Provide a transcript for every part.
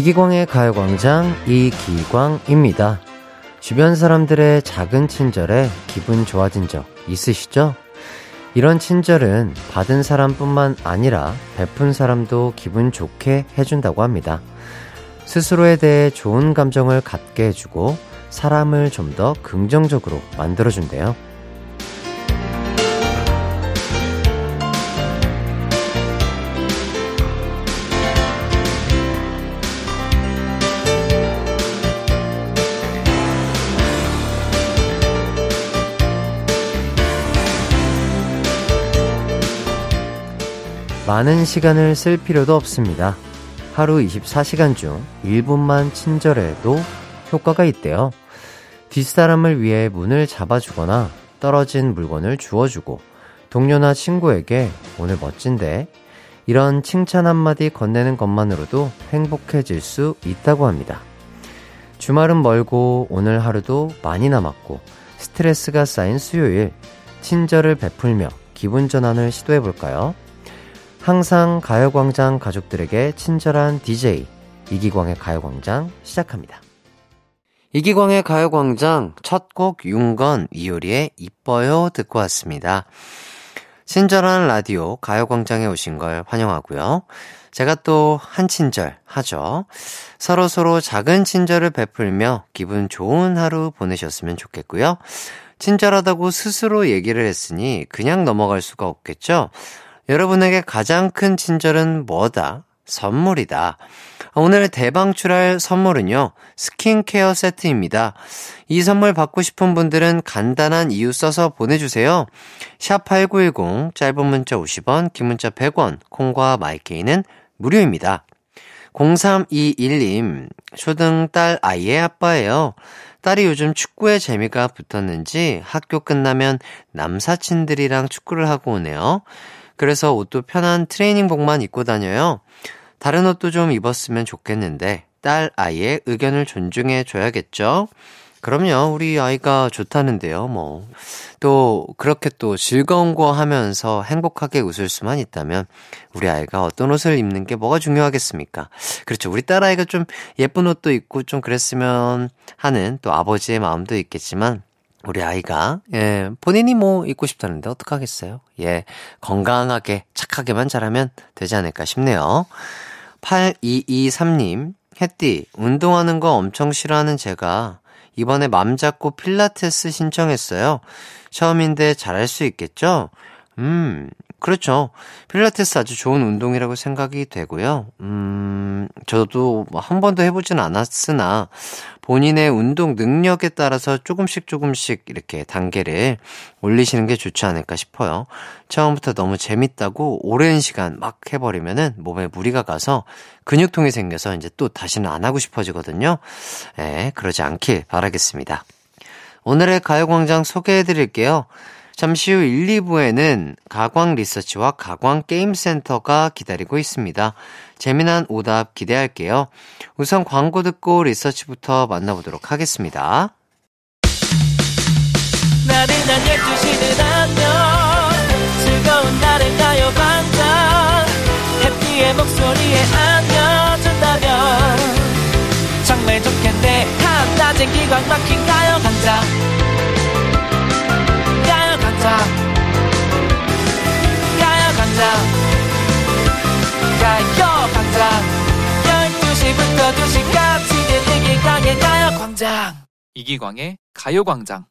이기광의 가요광장 이기광입니다. 주변 사람들의 작은 친절에 기분 좋아진 적 있으시죠? 이런 친절은 받은 사람뿐만 아니라 베푼 사람도 기분 좋게 해준다고 합니다. 스스로에 대해 좋은 감정을 갖게 해주고 사람을 좀 더 긍정적으로 만들어준대요. 많은 시간을 쓸 필요도 없습니다. 하루 24시간 중 1분만 친절해도 효과가 있대요. 뒷사람을 위해 문을 잡아주거나 떨어진 물건을 주워주고 동료나 친구에게 오늘 멋진데 이런 칭찬 한마디 건네는 것만으로도 행복해질 수 있다고 합니다. 주말은 멀고 오늘 하루도 많이 남았고 스트레스가 쌓인 수요일 친절을 베풀며 기분 전환을 시도해 볼까요? 항상 가요광장 가족들에게 친절한 DJ 이기광의 가요광장 시작합니다. 이기광의 가요광장 첫 곡 윤건 이효리의 이뻐요 듣고 왔습니다. 친절한 라디오 가요광장에 오신 걸 환영하고요. 제가 또 한 친절 하죠. 서로 서로 작은 친절을 베풀며 기분 좋은 하루 보내셨으면 좋겠고요. 친절하다고 스스로 얘기를 했으니 그냥 넘어갈 수가 없겠죠. 여러분에게 가장 큰 친절은 뭐다? 선물이다. 오늘 대방출할 선물은요, 스킨케어 세트입니다. 이 선물 받고 싶은 분들은 간단한 이유 써서 보내주세요. 샵8910, 짧은 문자 50원, 긴 문자 100원, 콩과 마이케이는 무료입니다. 0321님, 초등 딸 아이의 아빠예요. 딸이 요즘 축구에 재미가 붙었는지 학교 끝나면 남사친들이랑 축구를 하고 오네요. 그래서 옷도 편한 트레이닝복만 입고 다녀요. 다른 옷도 좀 입었으면 좋겠는데 딸 아이의 의견을 존중해 줘야겠죠? 그럼요. 우리 아이가 좋다는데요. 뭐. 또 그렇게 또 즐거운 거 하면서 행복하게 웃을 수만 있다면 우리 아이가 어떤 옷을 입는 게 뭐가 중요하겠습니까? 그렇죠. 우리 딸아이가 좀 예쁜 옷도 입고 좀 그랬으면 하는 또 아버지의 마음도 있겠지만 우리 아이가, 예, 본인이 뭐 입고 싶다는데 어떡하겠어요? 예, 건강하게, 착하게만 자라면 되지 않을까 싶네요. 8223님, 햇띠, 운동하는 거 엄청 싫어하는 제가 이번에 맘 잡고 필라테스 신청했어요. 처음인데 잘할 수 있겠죠? 음, 그렇죠. 필라테스 아주 좋은 운동이라고 생각이 되고요. 음, 저도 뭐한 번도 해보진 않았으나 본인의 운동 능력에 따라서 조금씩 조금씩 이렇게 단계를 올리시는 게 좋지 않을까 싶어요. 처음부터 너무 재밌다고 오랜 시간 막 해버리면은 몸에 무리가 가서 근육통이 생겨서 이제 또 다시는 안 하고 싶어지거든요. 예, 그러지 않길 바라겠습니다. 오늘의 가요광장 소개해 드릴게요. 잠시 후 1, 2부에는 가광 리서치와 가광 게임센터가 기다리고 있습니다. 재미난 오답 기대할게요. 우선 광고 듣고 리서치부터 만나보도록 하겠습니다. 나른한 12시는 안녕 즐거운 날을 가요 반짝 해피의 목소리에 안겨준다면 정말 좋겠네 한낮엔 기광 막힌 가요 반짝 가요 광장. 12시부터 2시까지 들리기광의 가요광장. 이기광의 가요광장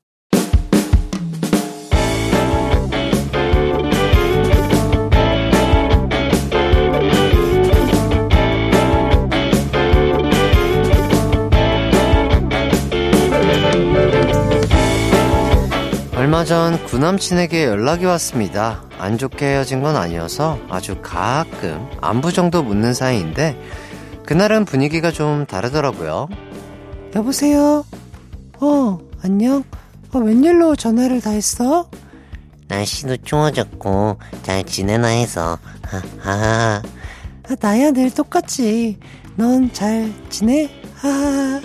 얼마 전 구남친에게 연락이 왔습니다. 안 좋게 헤어진 건 아니어서 아주 가끔 안부 정도 묻는 사이인데 그날은 분위기가 좀 다르더라고요. 여보세요? 어, 안녕? 어, 웬일로 전화를 다 했어? 날씨도 추워졌고 잘 지내나 해서 하하 아, 나야 늘 똑같지 넌 잘 지내? 하하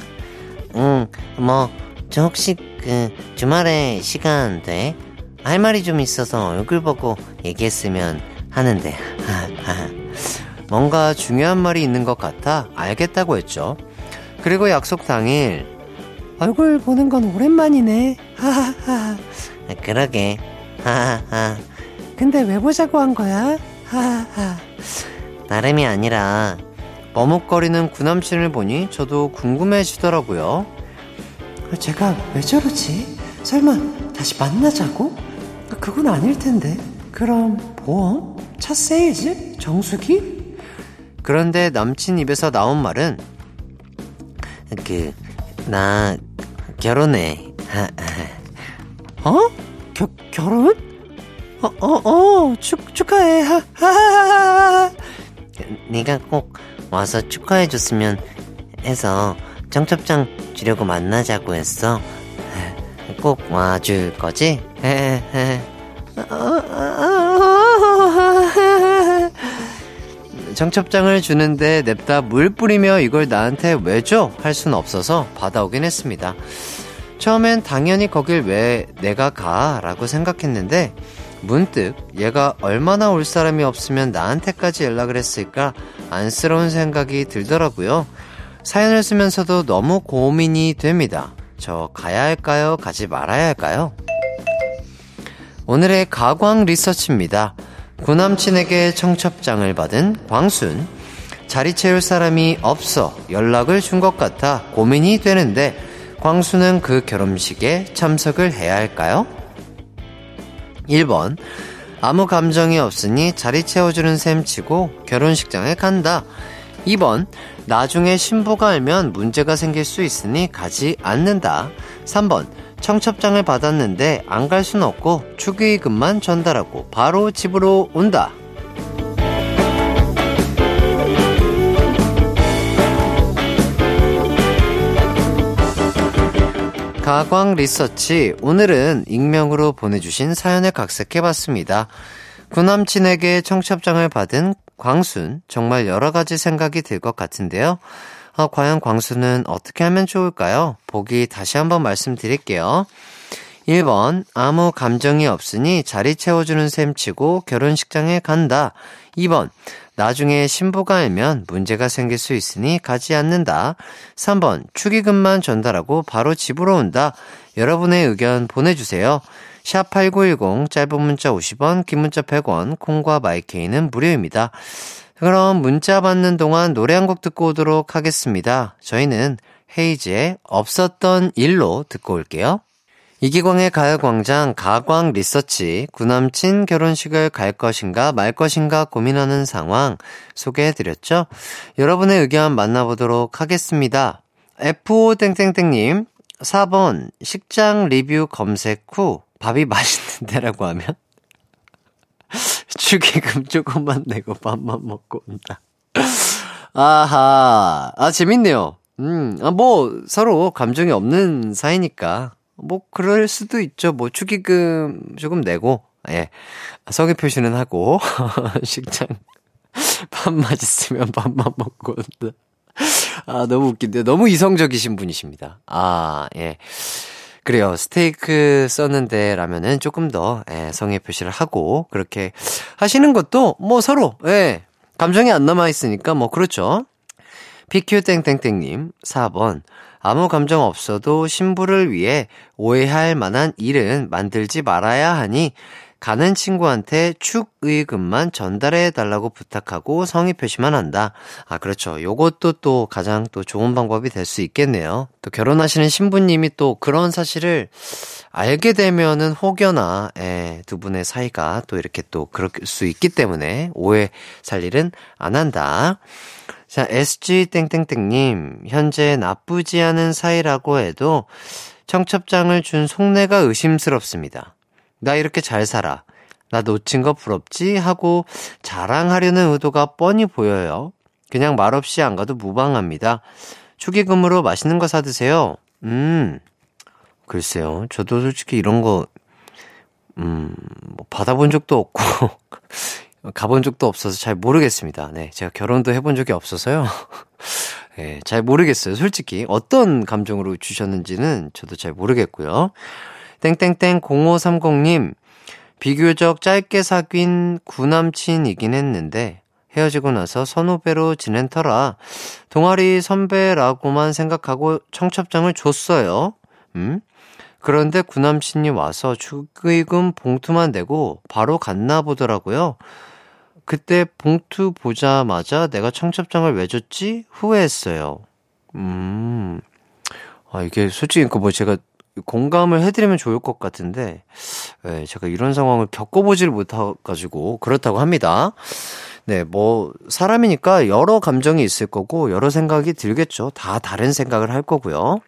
응뭐 저 혹시 그 주말에 시간 돼? 할 말이 좀 있어서 얼굴 보고 얘기했으면 하는데. 뭔가 중요한 말이 있는 것 같아 알겠다고 했죠. 그리고 약속 당일 얼굴 보는 건 오랜만이네. 하하하. 그러게. 하하하. 근데 왜 보자고 한 거야? 하하하. 나름이 아니라 머뭇거리는 구남친을 보니 저도 궁금해지더라고요. 제가 왜 저러지? 설마 다시 만나자고? 그건 아닐 텐데. 그럼 보험? 차 세일즈? 정수기? 그런데 남친 입에서 나온 말은 그 나 결혼해. 어? 겨, 결혼? 어, 어, 어, 축, 축하해. 하, 하하하. 네가 꼭 와서 축하해줬으면 해서 청첩장 주려고 만나자고 했어. 꼭 와줄 거지? 청첩장을 주는데 냅다 물 뿌리며 이걸 나한테 왜 줘? 할순 없어서 받아오긴 했습니다. 처음엔 당연히 거길 왜 내가 가? 라고 생각했는데 문득 얘가 얼마나 올 사람이 없으면 나한테까지 연락을 했을까 안쓰러운 생각이 들더라고요. 사연을 쓰면서도 너무 고민이 됩니다. 저 가야 할까요? 가지 말아야 할까요? 오늘의 가광 리서치입니다. 구남친에게 청첩장을 받은 광순. 자리 채울 사람이 없어 연락을 준 것 같아 고민이 되는데 광수는 그 결혼식에 참석을 해야 할까요? 1번. 아무 감정이 없으니 자리 채워주는 셈 치고 결혼식장에 간다. 2번. 나중에 신부가 알면 문제가 생길 수 있으니 가지 않는다. 3번. 청첩장을 받았는데 안 갈 순 없고 축의금만 전달하고 바로 집으로 온다. 가광 리서치 오늘은 익명으로 보내주신 사연을 각색해봤습니다. 구남친에게 청첩장을 받은 광순 정말 여러 가지 생각이 들 것 같은데요. 어, 과연 광수는 어떻게 하면 좋을까요? 보기 다시 한번 말씀드릴게요. 1번, 아무 감정이 없으니 자리 채워주는 셈 치고 결혼식장에 간다. 2번, 나중에 신부가 알면 문제가 생길 수 있으니 가지 않는다. 3번, 축의금만 전달하고 바로 집으로 온다. 여러분의 의견 보내주세요. 샵8910, 짧은 문자 50원, 긴 문자 100원, 콩과 마이케이는 무료입니다. 그럼 문자 받는 동안 노래 한 곡 듣고 오도록 하겠습니다. 저희는 헤이즈의 없었던 일로 듣고 올게요. 이기광의 가요광장 가광 리서치 구남친 결혼식을 갈 것인가 말 것인가 고민하는 상황 소개해드렸죠. 여러분의 의견 만나보도록 하겠습니다. F5땡땡땡님 4번 식장 리뷰 검색 후 밥이 맛있는 데라고 하면 축의금 조금만 내고 밥만 먹고 온다. 아하, 아, 재밌네요. 음, 아, 뭐, 서로 감정이 없는 사이니까. 뭐, 그럴 수도 있죠. 뭐, 축의금 조금 내고, 예. 성의 표시는 하고, 식장, 밥 맛있으면 밥만 먹고 온다. 아, 너무 웃긴데. 너무 이성적이신 분이십니다. 아, 예. 그래요. 스테이크 썼는데 라면은 조금 더 예, 성의 표시를 하고 그렇게 하시는 것도 뭐 서로 예, 감정이 안 남아 있으니까 뭐 그렇죠. PQ땡땡땡님 4번 아무 감정 없어도 신부를 위해 오해할 만한 일은 만들지 말아야 하니 가는 친구한테 축의금만 전달해 달라고 부탁하고 성의 표시만 한다. 아, 그렇죠. 요것도 또 가장 또 좋은 방법이 될 수 있겠네요. 또 결혼하시는 신부님이 또 그런 사실을 알게 되면은 혹여나, 예, 두 분의 사이가 또 이렇게 또 그럴 수 있기 때문에 오해 살 일은 안 한다. 자, SG땡땡땡님, 현재 나쁘지 않은 사이라고 해도 청첩장을 준 속내가 의심스럽습니다. 나 이렇게 잘 살아. 나 놓친 거 부럽지? 하고 자랑하려는 의도가 뻔히 보여요. 그냥 말없이 안 가도 무방합니다. 축의금으로 맛있는 거 사드세요. 음, 글쎄요. 저도 솔직히 이런 거, 음, 뭐 받아본 적도 없고, 가본 적도 없어서 잘 모르겠습니다. 네. 제가 결혼도 해본 적이 없어서요. 네, 잘 모르겠어요. 솔직히. 어떤 감정으로 주셨는지는 저도 잘 모르겠고요. 땡땡땡 0530님, 비교적 짧게 사귄 구남친이긴 했는데, 헤어지고 나서 선후배로 지낸 터라 동아리 선배라고만 생각하고 청첩장을 줬어요. 음? 그런데 구남친이 와서 축의금 봉투만 내고 바로 갔나 보더라고요. 그때 봉투 보자마자 내가 청첩장을 왜 줬지? 후회했어요. 음. 아, 이게 솔직히 그뭐 제가 공감을 해드리면 좋을 것 같은데, 네, 제가 이런 상황을 겪어보지를 못해가지고, 그렇다고 합니다. 네, 뭐, 사람이니까 여러 감정이 있을 거고, 여러 생각이 들겠죠. 다 다른 생각을 할 거고요.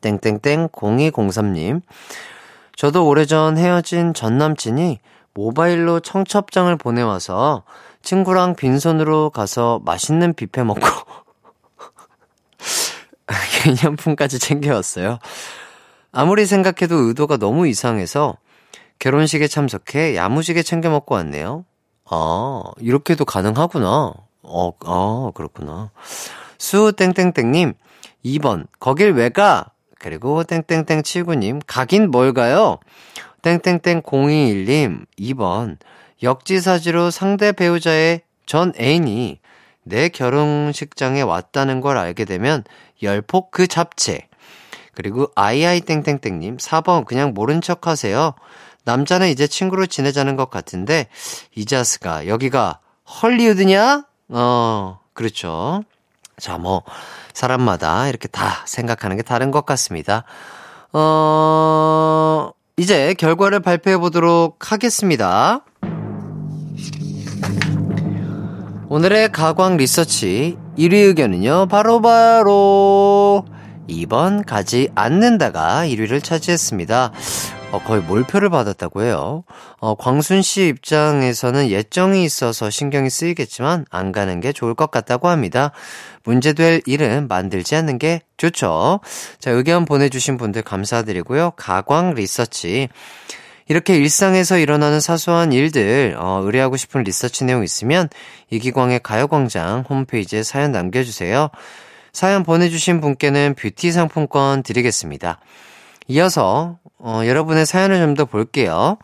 땡땡땡 0203님. 저도 오래전 헤어진 전 남친이 모바일로 청첩장을 보내와서 친구랑 빈손으로 가서 맛있는 뷔페 먹고 기념품까지 챙겨왔어요. 아무리 생각해도 의도가 너무 이상해서 결혼식에 참석해 야무지게 챙겨 먹고 왔네요. 아, 이렇게도 가능하구나. 어, 아, 그렇구나. 수땡땡땡님, 2번, 거길 왜 가? 그리고 땡땡땡 79님, 가긴 뭘 가요? 땡땡땡 021님, 2번, 역지사지로 상대 배우자의 전 애인이 내 결혼식장에 왔다는 걸 알게 되면 열폭 그 잡채. 그리고 아이아이 땡땡땡님, 4번, 그냥 모른 척 하세요. 남자는 이제 친구로 지내자는 것 같은데, 이 자스가, 여기가 헐리우드냐? 어, 그렇죠. 자, 뭐, 사람마다 이렇게 다 생각하는 게 다른 것 같습니다. 어, 이제 결과를 발표해 보도록 하겠습니다. 오늘의 가광 리서치 1위 의견은요, 바로 바로 바로 2번 가지 않는다가 1위를 차지했습니다. 어, 거의 몰표를 받았다고 해요. 어, 광순 씨 입장에서는 예정이 있어서 신경이 쓰이겠지만 안 가는 게 좋을 것 같다고 합니다. 문제될 일은 만들지 않는 게 좋죠. 자, 의견 보내주신 분들 감사드리고요. 가광 리서치. 이렇게 일상에서 일어나는 사소한 일들, 어, 의뢰하고 싶은 리서치 내용 있으면 이기광의 가요광장 홈페이지에 사연 남겨주세요. 사연 보내주신 분께는 뷰티 상품권 드리겠습니다. 이어서 어, 여러분의 사연을 좀 더 볼게요.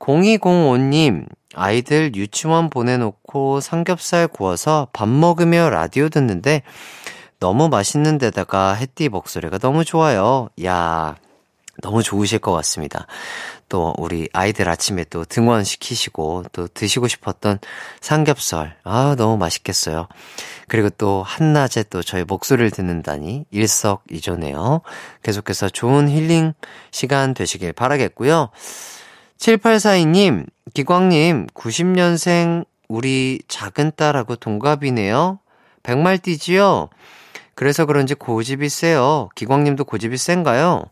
0205님, 아이들 유치원 보내놓고 삼겹살 구워서 밥 먹으며 라디오 듣는데 너무 맛있는 데다가 햇띠 목소리가 너무 좋아요. 야, 너무 좋으실 것 같습니다. 또 우리 아이들 아침에 또 등원시키시고 또 드시고 싶었던 삼겹살. 아, 너무 맛있겠어요. 그리고 또 한낮에 또 저희 목소리를 듣는다니 일석이조네요. 계속해서 좋은 힐링 시간 되시길 바라겠고요. 7842님, 기광님, 90년생 우리 작은 딸하고 동갑이네요. 백말띠지요? 그래서 그런지 고집이 세요. 기광님도 고집이 센가요?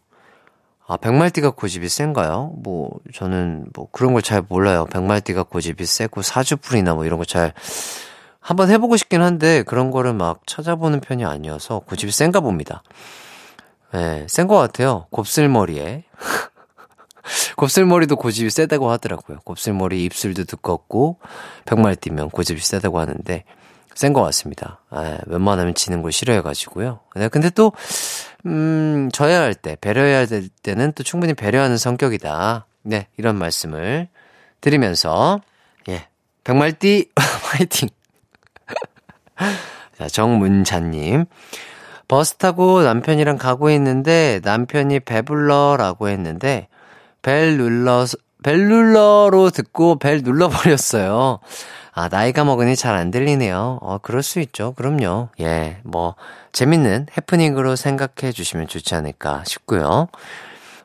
아, 백말띠가 고집이 센가요? 뭐, 저는 뭐 그런 걸 잘 몰라요. 백말띠가 고집이 세고 사주풀이나 뭐 이런 거 잘 한번 해보고 싶긴 한데 그런 거를 막 찾아보는 편이 아니어서 고집이 센가 봅니다. 예, 네, 센것 같아요. 곱슬머리에. 곱슬머리도 고집이 세다고 하더라고요. 곱슬머리 입술도 두껍고 백말띠면 고집이 세다고 하는데 센 것 같습니다. 예, 웬만하면 지는 걸 싫어해가지고요. 네, 근데 또 음, 져야 할 때, 배려해야 될 때는 또 충분히 배려하는 성격이다. 네, 이런 말씀을 드리면서, 예, 백말띠, 화이팅! 자, 정문자님. 버스 타고 남편이랑 가고 있는데, 남편이 배불러라고 했는데, 벨 눌러, 벨 눌러로 듣고 벨 눌러버렸어요. 아, 나이가 먹으니 잘 안 들리네요. 어, 그럴 수 있죠. 그럼요. 예, 뭐, 재밌는 해프닝으로 생각해 주시면 좋지 않을까 싶고요.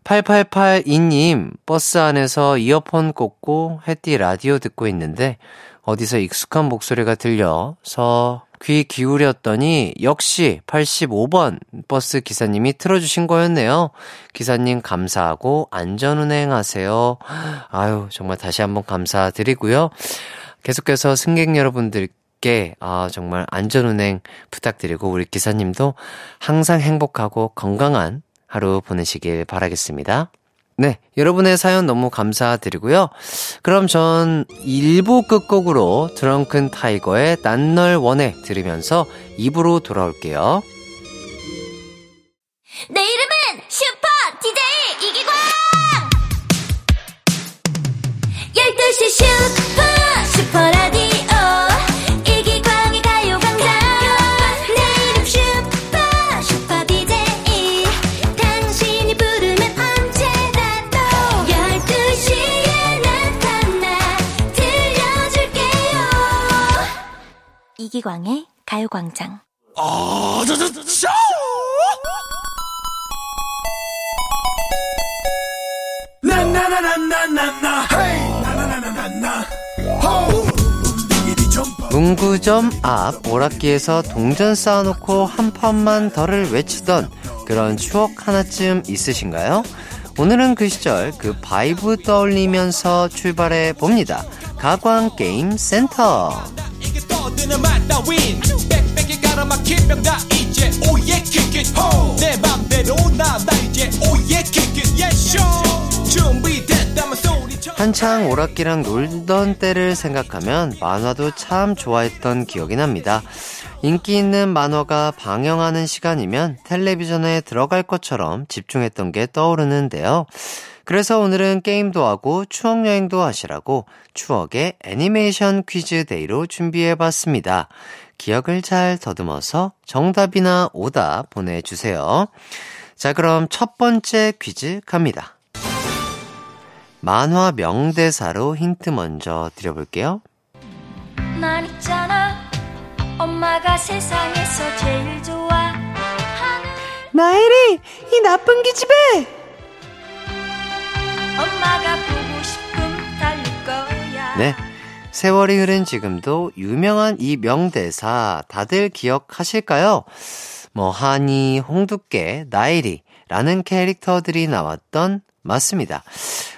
8882님, 버스 안에서 이어폰 꽂고 해띠 라디오 듣고 있는데, 어디서 익숙한 목소리가 들려서 귀 기울였더니 역시 85번 버스 기사님이 틀어주신 거였네요. 기사님 감사하고 안전운행 하세요. 아유, 정말 다시 한번 감사드리고요. 계속해서 승객 여러분들 께 아, 정말 안전운행 부탁드리고 우리 기사님도 항상 행복하고 건강한 하루 보내시길 바라겠습니다. 네, 여러분의 사연 너무 감사드리고요. 그럼 전 1부 끝곡으로 드렁큰 타이거의 난 널 원해 들으면서 2부로 돌아올게요. 내 가요광장 가요광장. 문구점 앞 오락기에서 동전 쌓아놓고 한 판만 더를 외치던 그런 추억 하나쯤 있으신가요? 오늘은 그 시절 그 vibe 떠올리면서 출발해 봅니다. 가광 게임 센터. 한창 오락기랑 놀던 때를 생각하면 만화도 참 좋아했던 기억이 납니다. 인기 있는 만화가 방영하는 시간이면 텔레비전에 들어갈 것처럼 집중했던 게 떠오르는데요. 그래서 오늘은 게임도 하고 추억여행도 하시라고 추억의 애니메이션 퀴즈 데이로 준비해 봤습니다. 기억을 잘 더듬어서 정답이나 오답 보내주세요. 자, 그럼 첫 번째 퀴즈 갑니다. 만화 명대사로 힌트 먼저 드려볼게요. 난 있잖아. 엄마가 세상에서 제일 좋아. 나엘이 이 나쁜 기집애 엄마가 보고 싶음 달릴 거야. 네. 세월이 흐른 지금도 유명한 이 명대사 다들 기억하실까요? 뭐, 한이, 홍두깨, 나일이 라는 캐릭터들이 나왔던 맞습니다.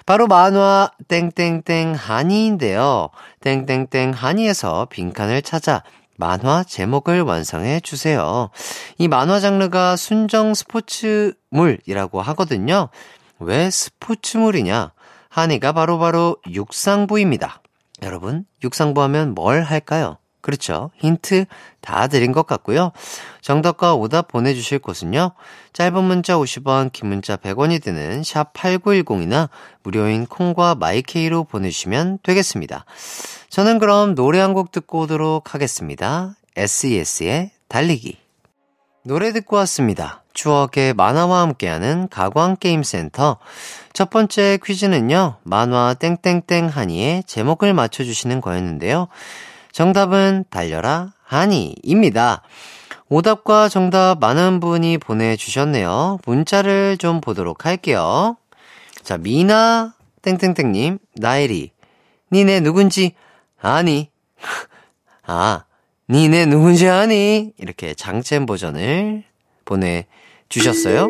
바로 만화 땡땡땡 한이인데요. 땡땡땡 한이에서 빈칸을 찾아 만화 제목을 완성해 주세요. 이 만화 장르가 순정 스포츠물이라고 하거든요. 왜 스포츠물이냐? 하니가 바로바로 육상부입니다. 여러분, 육상부 하면 뭘 할까요? 그렇죠. 힌트 다 드린 것 같고요. 정답과 오답 보내주실 곳은요. 짧은 문자 50원, 긴 문자 100원이 드는 샵 8910이나 무료인 콩과 마이케이로 보내주시면 되겠습니다. 저는 그럼 노래 한 곡 듣고 오도록 하겠습니다. SES의 달리기. 노래 듣고 왔습니다. 추억의 만화와 함께하는 가광게임센터. 첫 번째 퀴즈는요, 만화 땡땡땡 하니의 제목을 맞춰주시는 거였는데요. 정답은 달려라 하니입니다. 오답과 정답 많은 분이 보내주셨네요. 문자를 좀 보도록 할게요. 자, 미나 땡땡땡님, 나엘이. 니네 누군지 아니. 아, 니네 누군지 아니? 이렇게 장첸 버전을 보내주셨어요.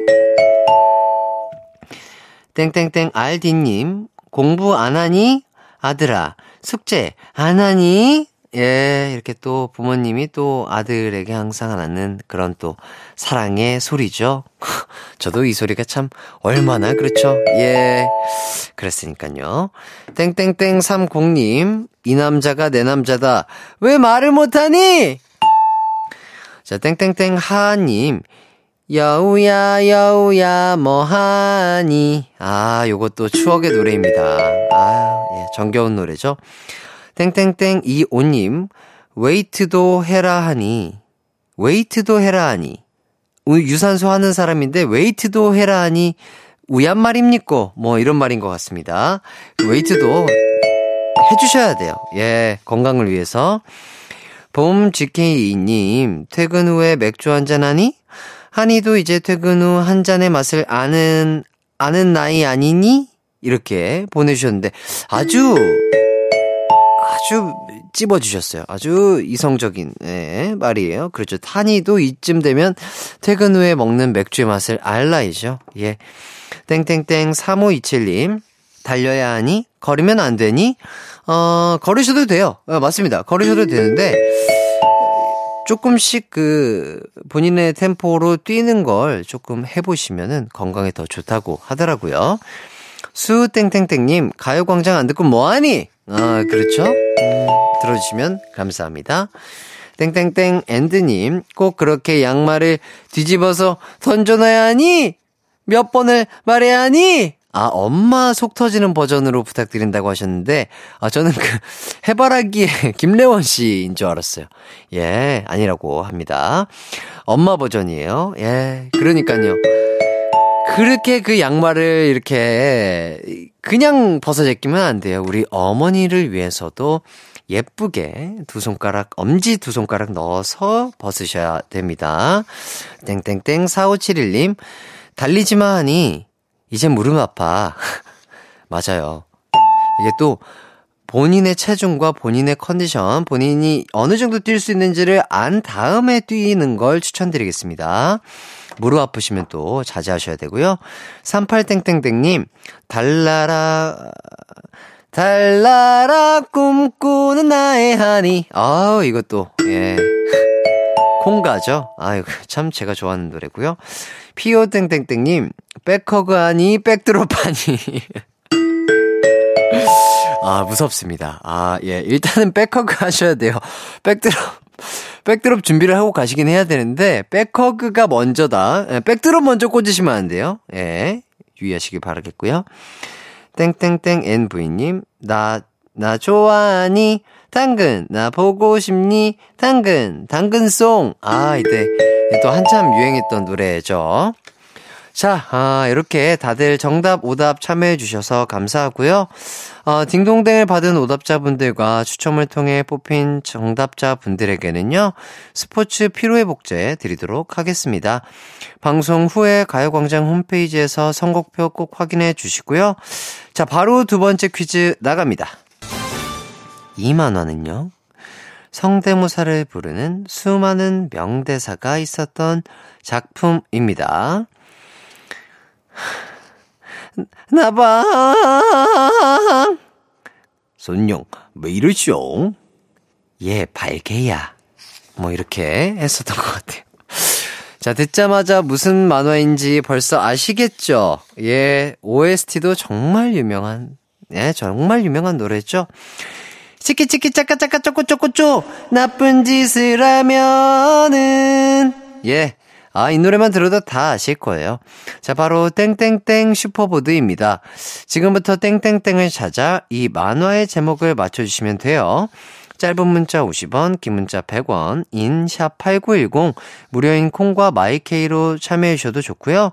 땡땡땡 알디님, 공부 안 하니? 아들아, 숙제 안 하니? 예, 이렇게 또 부모님이 또 아들에게 항상 하는 그런 또 사랑의 소리죠. 저도 이 소리가 참 얼마나 그렇죠. 예. 그랬으니까요. 땡땡땡 30님, 이 남자가 내 남자다. 왜 말을 못하니? 자, 땡땡땡 하님, 여우야, 여우야, 뭐하니? 아, 요것도 추억의 노래입니다. 아, 예, 정겨운 노래죠. 땡땡땡 이오님, 웨이트도 해라 하니, 웨이트도 해라 하니, 우- 유산소 하는 사람인데, 웨이트도 해라 하니, 우얀 말입니까? 뭐, 이런 말인 것 같습니다. 그 웨이트도 해주셔야 돼요. 예, 건강을 위해서. 봄 GK2님, 퇴근 후에 맥주 한잔 하니? 하니도 이제 퇴근 후 한 잔의 맛을 아는, 아는 나이 아니니? 이렇게 보내주셨는데, 아주, 아주 찝어주셨어요. 아주 이성적인, 예, 말이에요. 그렇죠. 탄이도 이쯤 되면 퇴근 후에 먹는 맥주의 맛을 알 나이죠. 예. 땡땡땡 3527님, 달려야 하니? 걸으면 안 되니? 어, 걸으셔도 돼요. 어, 맞습니다. 걸으셔도 되는데, 조금씩 그 본인의 템포로 뛰는 걸 조금 해보시면은 건강에 더 좋다고 하더라고요. 수땡땡땡님, 가요광장 안 듣고 뭐하니? 아, 그렇죠? 음, 들어주시면 감사합니다. 땡땡땡 앤드님, 꼭 그렇게 양말을 뒤집어서 던져놔야 하니? 몇 번을 말해야 하니? 아, 엄마 속 터지는 버전으로 부탁드린다고 하셨는데, 아, 저는 그, 해바라기의 김래원 씨인 줄 알았어요. 예, 아니라고 합니다. 엄마 버전이에요. 예, 그러니까요. 그렇게 그 양말을 이렇게 그냥 벗어 제끼면 안 돼요. 우리 어머니를 위해서도 예쁘게 두 손가락, 엄지 두 손가락 넣어서 벗으셔야 됩니다. 땡땡땡 4571님, 달리지마 하니, 이제 무릎 아파. 맞아요. 이게 또, 본인의 체중과 본인의 컨디션, 본인이 어느 정도 뛸 수 있는지를 안 다음에 뛰는 걸 추천드리겠습니다. 무릎 아프시면 또 자제하셔야 되고요. 38땡땡땡님, 달라라, 달라라 꿈꾸는 나의 하니. 아우, 이것도, 예. 콩가죠? 아이고, 참 제가 좋아하는 노래고요. 피오땡땡땡님, 백허그 하니, 백드롭 하니. 아, 무섭습니다. 아, 예. 일단은 백허그 하셔야 돼요. 백드롭, 백드롭 준비를 하고 가시긴 해야 되는데, 백허그가 먼저다. 예, 백드롭 먼저 꽂으시면 안 돼요. 예. 유의하시길 바라겠고요. 땡땡땡 NV님, 나, 나 좋아하니? 당근, 나 보고 싶니? 당근, 당근송. 아, 이때 또 한참 유행했던 노래죠. 자, 아, 이렇게 다들 정답, 오답 참여해주셔서 감사하고요. 어, 딩동댕을 받은 오답자분들과 추첨을 통해 뽑힌 정답자분들에게는요, 스포츠 피로회복제 드리도록 하겠습니다. 방송 후에 가요광장 홈페이지에서 선곡표 꼭 확인해 주시고요. 자, 바로 두 번째 퀴즈 나갑니다. 2만원은요, 성대모사를 부르는 수많은 명대사가 있었던 작품입니다. 나방 손용 왜 이러쇼? 예 발개야 뭐 이렇게 했었던 것 같아요. 자 듣자마자 무슨 만화인지 벌써 아시겠죠? 예 OST도 정말 유명한 예 정말 유명한 노래죠. 치키치키 짜까짜까 쪼꼬쪼꼬쪼 나쁜 짓을 하면은 예 아, 이 노래만 들어도 다 아실 거예요. 자, 바로 땡땡땡 슈퍼보드입니다. 지금부터 땡땡땡을 찾아 이 만화의 제목을 맞춰주시면 돼요. 짧은 문자 50원, 긴 문자 100원, 인, 샵 8910, 무료인 콩과 마이케이로 참여해주셔도 좋고요.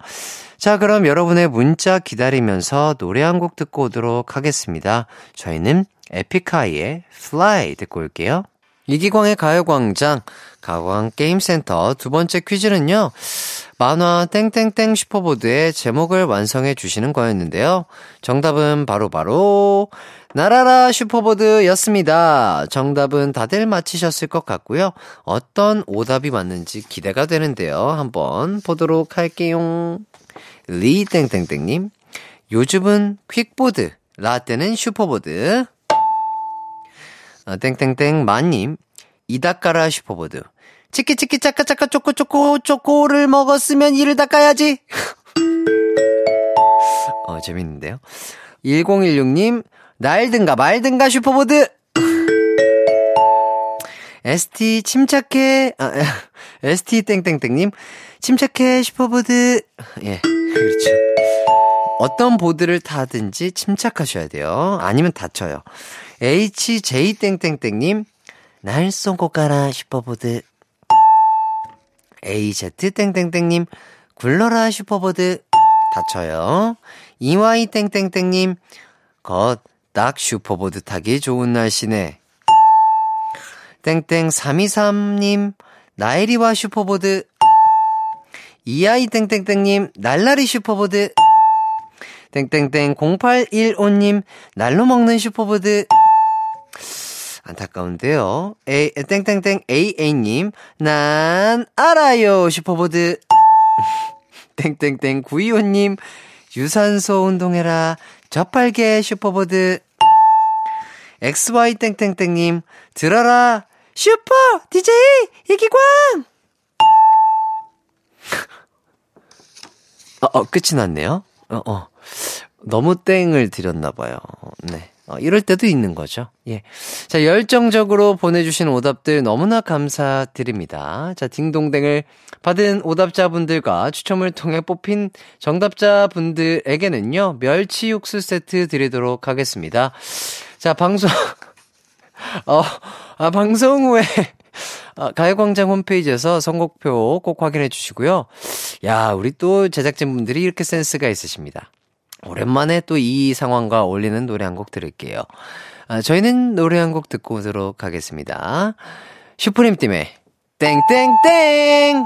자, 그럼 여러분의 문자 기다리면서 노래 한 곡 듣고 오도록 하겠습니다. 저희는 에픽하이의 Fly 듣고 올게요. 이기광의 가요광장, 가광 게임센터 두 번째 퀴즈는요, 만화 땡땡땡 슈퍼보드의 제목을 완성해 주시는 거였는데요. 정답은 바로바로, 바로 날아라 슈퍼보드 였습니다. 정답은 다들 맞히셨을 것 같고요. 어떤 오답이 왔는지 기대가 되는데요. 한번 보도록 할게요. 리땡땡땡님, 요즘은 퀵보드, 라떼는 슈퍼보드. 어, 땡땡땡 마님. 이 닦아라 슈퍼보드. 치키 치키 짜까 짜까 쪼꼬 쪼꼬 쪼꼬를 먹었으면 이를 닦아야지. 어 재밌는데요? 1016님 날든가 말든가 슈퍼보드. ST 침착해 아, ST 땡땡땡님 침착해 슈퍼보드. 예 그렇죠. 어떤 보드를 타든지 침착하셔야 돼요. 아니면 다쳐요 HJ땡땡땡님, 날 쏘고 가라 슈퍼보드. AZ땡땡땡님, 굴러라 슈퍼보드. 다쳐요. EY땡땡땡님, 겉, 딱 슈퍼보드 타기 좋은 날씨네. 땡땡 323님, 나이리와 슈퍼보드. 이아이땡땡땡님, 날라리 슈퍼보드. 땡땡땡 0815님, 날로 먹는 슈퍼보드. 안타까운데요. A, 땡땡땡 AA님, 난 알아요, 슈퍼보드. 땡땡땡 925님, 유산소 운동해라, 저팔계 슈퍼보드. XY 땡땡땡님, 들어라, 슈퍼 DJ 이기광! 어, 어, 끝이 났네요. 어, 어. 너무 땡을 드렸나봐요. 네. 어, 이럴 때도 있는 거죠. 예. 자, 열정적으로 보내주신 오답들 너무나 감사드립니다. 자, 딩동댕을 받은 오답자분들과 추첨을 통해 뽑힌 정답자분들에게는요, 멸치 육수 세트 드리도록 하겠습니다. 자, 방송, 어, 아, 방송 후에 아, 가요광장 홈페이지에서 선곡표 꼭 확인해 주시고요. 야, 우리 또 제작진분들이 이렇게 센스가 있으십니다. 오랜만에 또 이 상황과 어울리는 노래 한 곡 들을게요. 아, 저희는 노래 한 곡 듣고 오도록 하겠습니다. 슈프림 팀의 땡땡땡!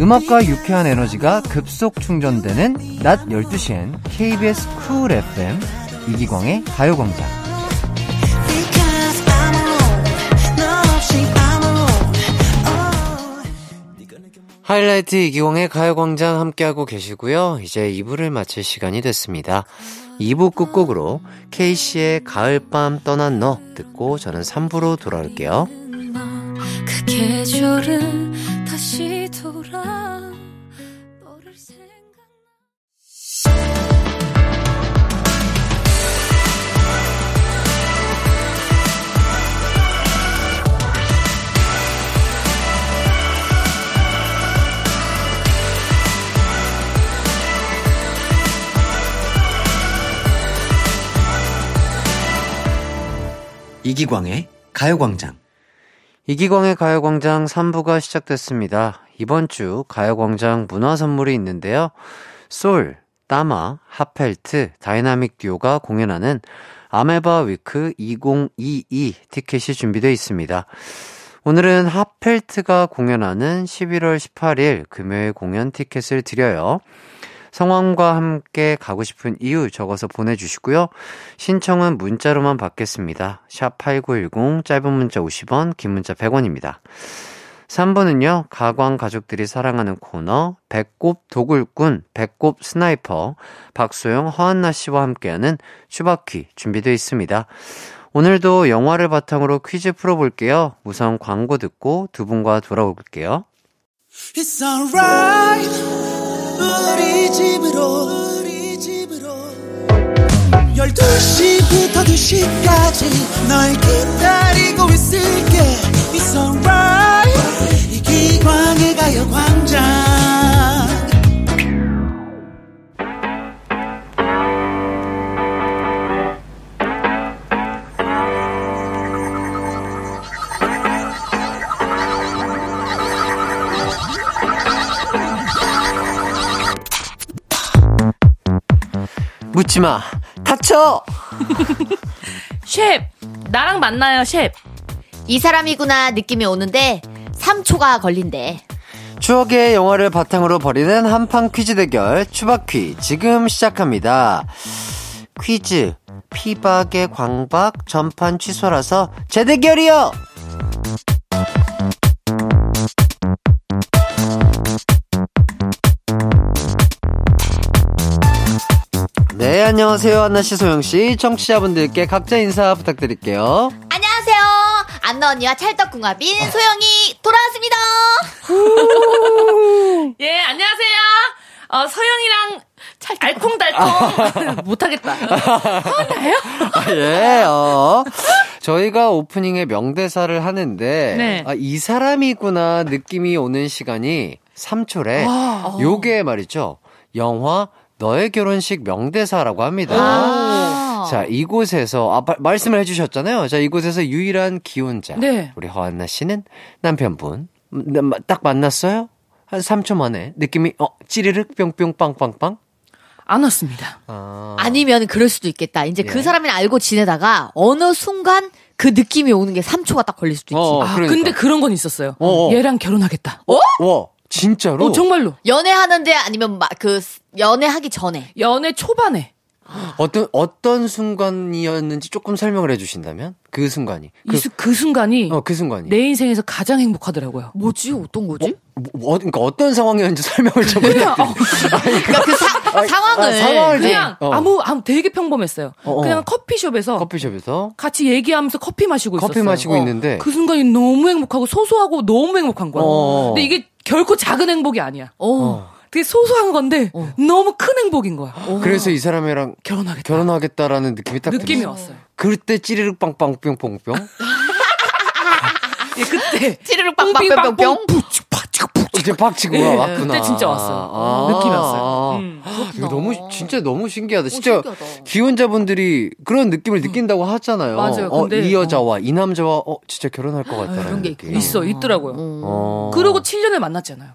음악과 유쾌한 에너지가 급속 충전되는 낮 12시엔 KBS 쿨 FM 이기광의 가요광장. 하이라이트 이기광의 가요광장 함께하고 계시고요. 이제 2부를 마칠 시간이 됐습니다. 2부 끝곡으로 K씨의 가을밤 떠난 너 듣고 저는 3부로 돌아올게요. 그 계절은 다시 이기광의 가요광장. 이기광의 가요광장 3부가 시작됐습니다. 이번 주 가요광장 문화 선물이 있는데요. 쏠, 따마, 핫펠트, 다이나믹 듀오가 공연하는 아메바 위크 2022 티켓이 준비되어 있습니다. 오늘은 핫펠트가 공연하는 11월 18일 금요일 공연 티켓을 드려요. 성함과 함께 가고 싶은 이유 적어서 보내주시고요. 신청은 문자로만 받겠습니다. 샵 8910, 짧은 문자 50원, 긴 문자 100원입니다. 3번은요, 가광 가족들이 사랑하는 코너, 배꼽 도굴꾼, 배꼽 스나이퍼, 박소영, 허안나 씨와 함께하는 추바퀴 준비되어 있습니다. 오늘도 영화를 바탕으로 퀴즈 풀어볼게요. 우선 광고 듣고 두 분과 돌아올게요. It's alright 우리 집으로. 우리 집으로. 12시부터 2시까지 널 기다리고 있을게. It's alright 이기광의 가요 광장 묻지마! 다쳐! 셰프, 나랑 만나요, 셰프. 이 사람이구나 느낌이 오는데 3초가 걸린대. 추억의 영화를 바탕으로 벌이는 한판 퀴즈 대결 추바퀴 지금 시작합니다. 퀴즈 피박의 광박 전판 취소라서 재대결이요. 네 안녕하세요 한나 씨 소영 씨 청취자분들께 각자 인사 부탁드릴게요. 안녕하세요. 안나 언니와 찰떡궁합인 소영이 돌아왔습니다. 예, 안녕하세요. 어, 서영이랑 알콩달콩 못하겠다. 화나요? 아, 예, 어. 저희가 오프닝에 명대사를 하는데, 네. 아, 이 사람이구나 느낌이 오는 시간이 3초래. 아. 요게 말이죠. 영화 너의 결혼식 명대사라고 합니다. 아. 자, 이곳에서, 아, 바- 말씀을 해주셨잖아요. 자, 이곳에서 유일한 기혼자. 네. 우리 허한나 씨는 남편분. 음, 딱 만났어요? 한 3초 만에 느낌이, 어, 찌르륵 뿅뿅 빵빵빵? 안 왔습니다. 아. 아니면 그럴 수도 있겠다. 이제 예. 그 사람을 알고 지내다가 어느 순간 그 느낌이 오는 게 3초가 딱 걸릴 수도 있지. 어, 아, 그러니까. 근데 그런 건 있었어요. 어, 어. 얘랑 결혼하겠다. 와, 진짜로? 어, 정말로. 연애하는데 아니면 막 그 연애하기 전에. 연애 초반에. 어떤 어떤 순간이었는지 조금 설명을 해주신다면 그 순간이 이 수- 그 순간이 어 그 순간이 내 인생에서 가장 행복하더라고요. 뭐지? 어떤 거지? 뭐, 어, 그러니까 어떤 상황이었는지 설명을 좀 그냥, 부탁드립니다. 어, 그러니까 그 사, 상황을. 아, 상황을 좀- 그냥 어. 아무, 아무 되게 평범했어요. 어, 어. 그냥 커피숍에서 커피숍에서 같이 얘기하면서 커피 마시고 있었어요. 커피 마시고 어. 있는데 그 순간이 너무 행복하고 소소하고 너무 행복한 거야. 어. 근데 이게 결코 작은 행복이 아니야. 어. 되게 소소한 건데 너무 큰 행복인 거야. 그래서 이 사람이랑 결혼하겠다. 결혼하겠다라는 느낌이 딱 느낌이 들었어요. 왔어요. 그때 찌르륵 빵빵 뿅뿅뿅 예, 그때 찌르륵 빵빵 뿅뿅뿅. 진짜 팍 치고 왔구나. 그때 진짜 왔어요. 아. 느낌이 왔어요. 음. 이거 너무 진짜 너무 신기하다. 진짜 신기하다. 기혼자분들이 그런 느낌을 느낀다고 하잖아요. 맞아요. 어, 근데- 이 여자와 이 남자와 어 진짜 결혼할 것 같다라는 그런 게 느낌. 있어, 있더라고요. 어. 그러고 7년을 만났잖아요.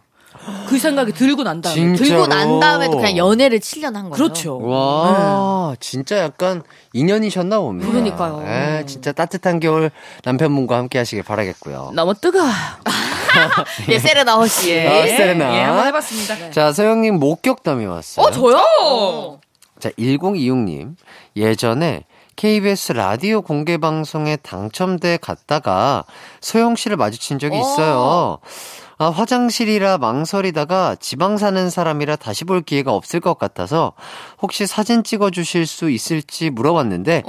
그 생각이 들고 난 다음에. 들고 난 다음에도 그냥 연애를 7년 한 거예요. 그렇죠. 와, 진짜 약간 인연이셨나 봅니다. 그러니까요. 에, 진짜 따뜻한 겨울 남편분과 함께 하시길 바라겠고요. 너무 뜨거워. 예, 세레나 허씨. 아, 세레나. 예, 한번 해봤습니다. 자, 서영님 목격담이 왔어요. 어, 저요? 자, 1026님. 예전에 KBS 라디오 공개 방송에 당첨돼 갔다가 소영 씨를 마주친 적이 있어요. 아, 화장실이라 망설이다가 지방 사는 사람이라 다시 볼 기회가 없을 것 같아서 혹시 사진 찍어 주실 수 있을지 물어봤는데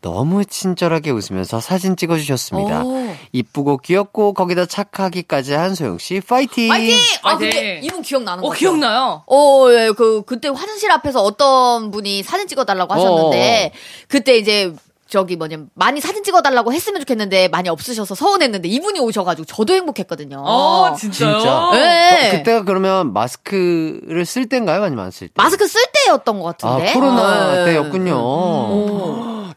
너무 친절하게 웃으면서 사진 찍어 주셨습니다. 오. 이쁘고 귀엽고 거기다 착하기까지 한 소영 씨 파이팅! 파이팅! 아, 파이팅! 근데 이분 기억나는 거 어, 같아요. 기억나요? 어, 예, 그, 그때 화장실 앞에서 어떤 분이 사진 찍어 달라고 하셨는데, 그때 이제, 저기 뭐냐, 많이 사진 찍어달라고 했으면 좋겠는데, 많이 없으셔서 서운했는데, 이분이 오셔가지고 저도 행복했거든요. 어, 진짜요? 진짜? 네. 어, 그때가 그러면 마스크를 쓸 때인가요? 아니면 안 쓸 때? 마스크 쓸 때였던 것 아, 같은데. 코로나 네. 때였군요.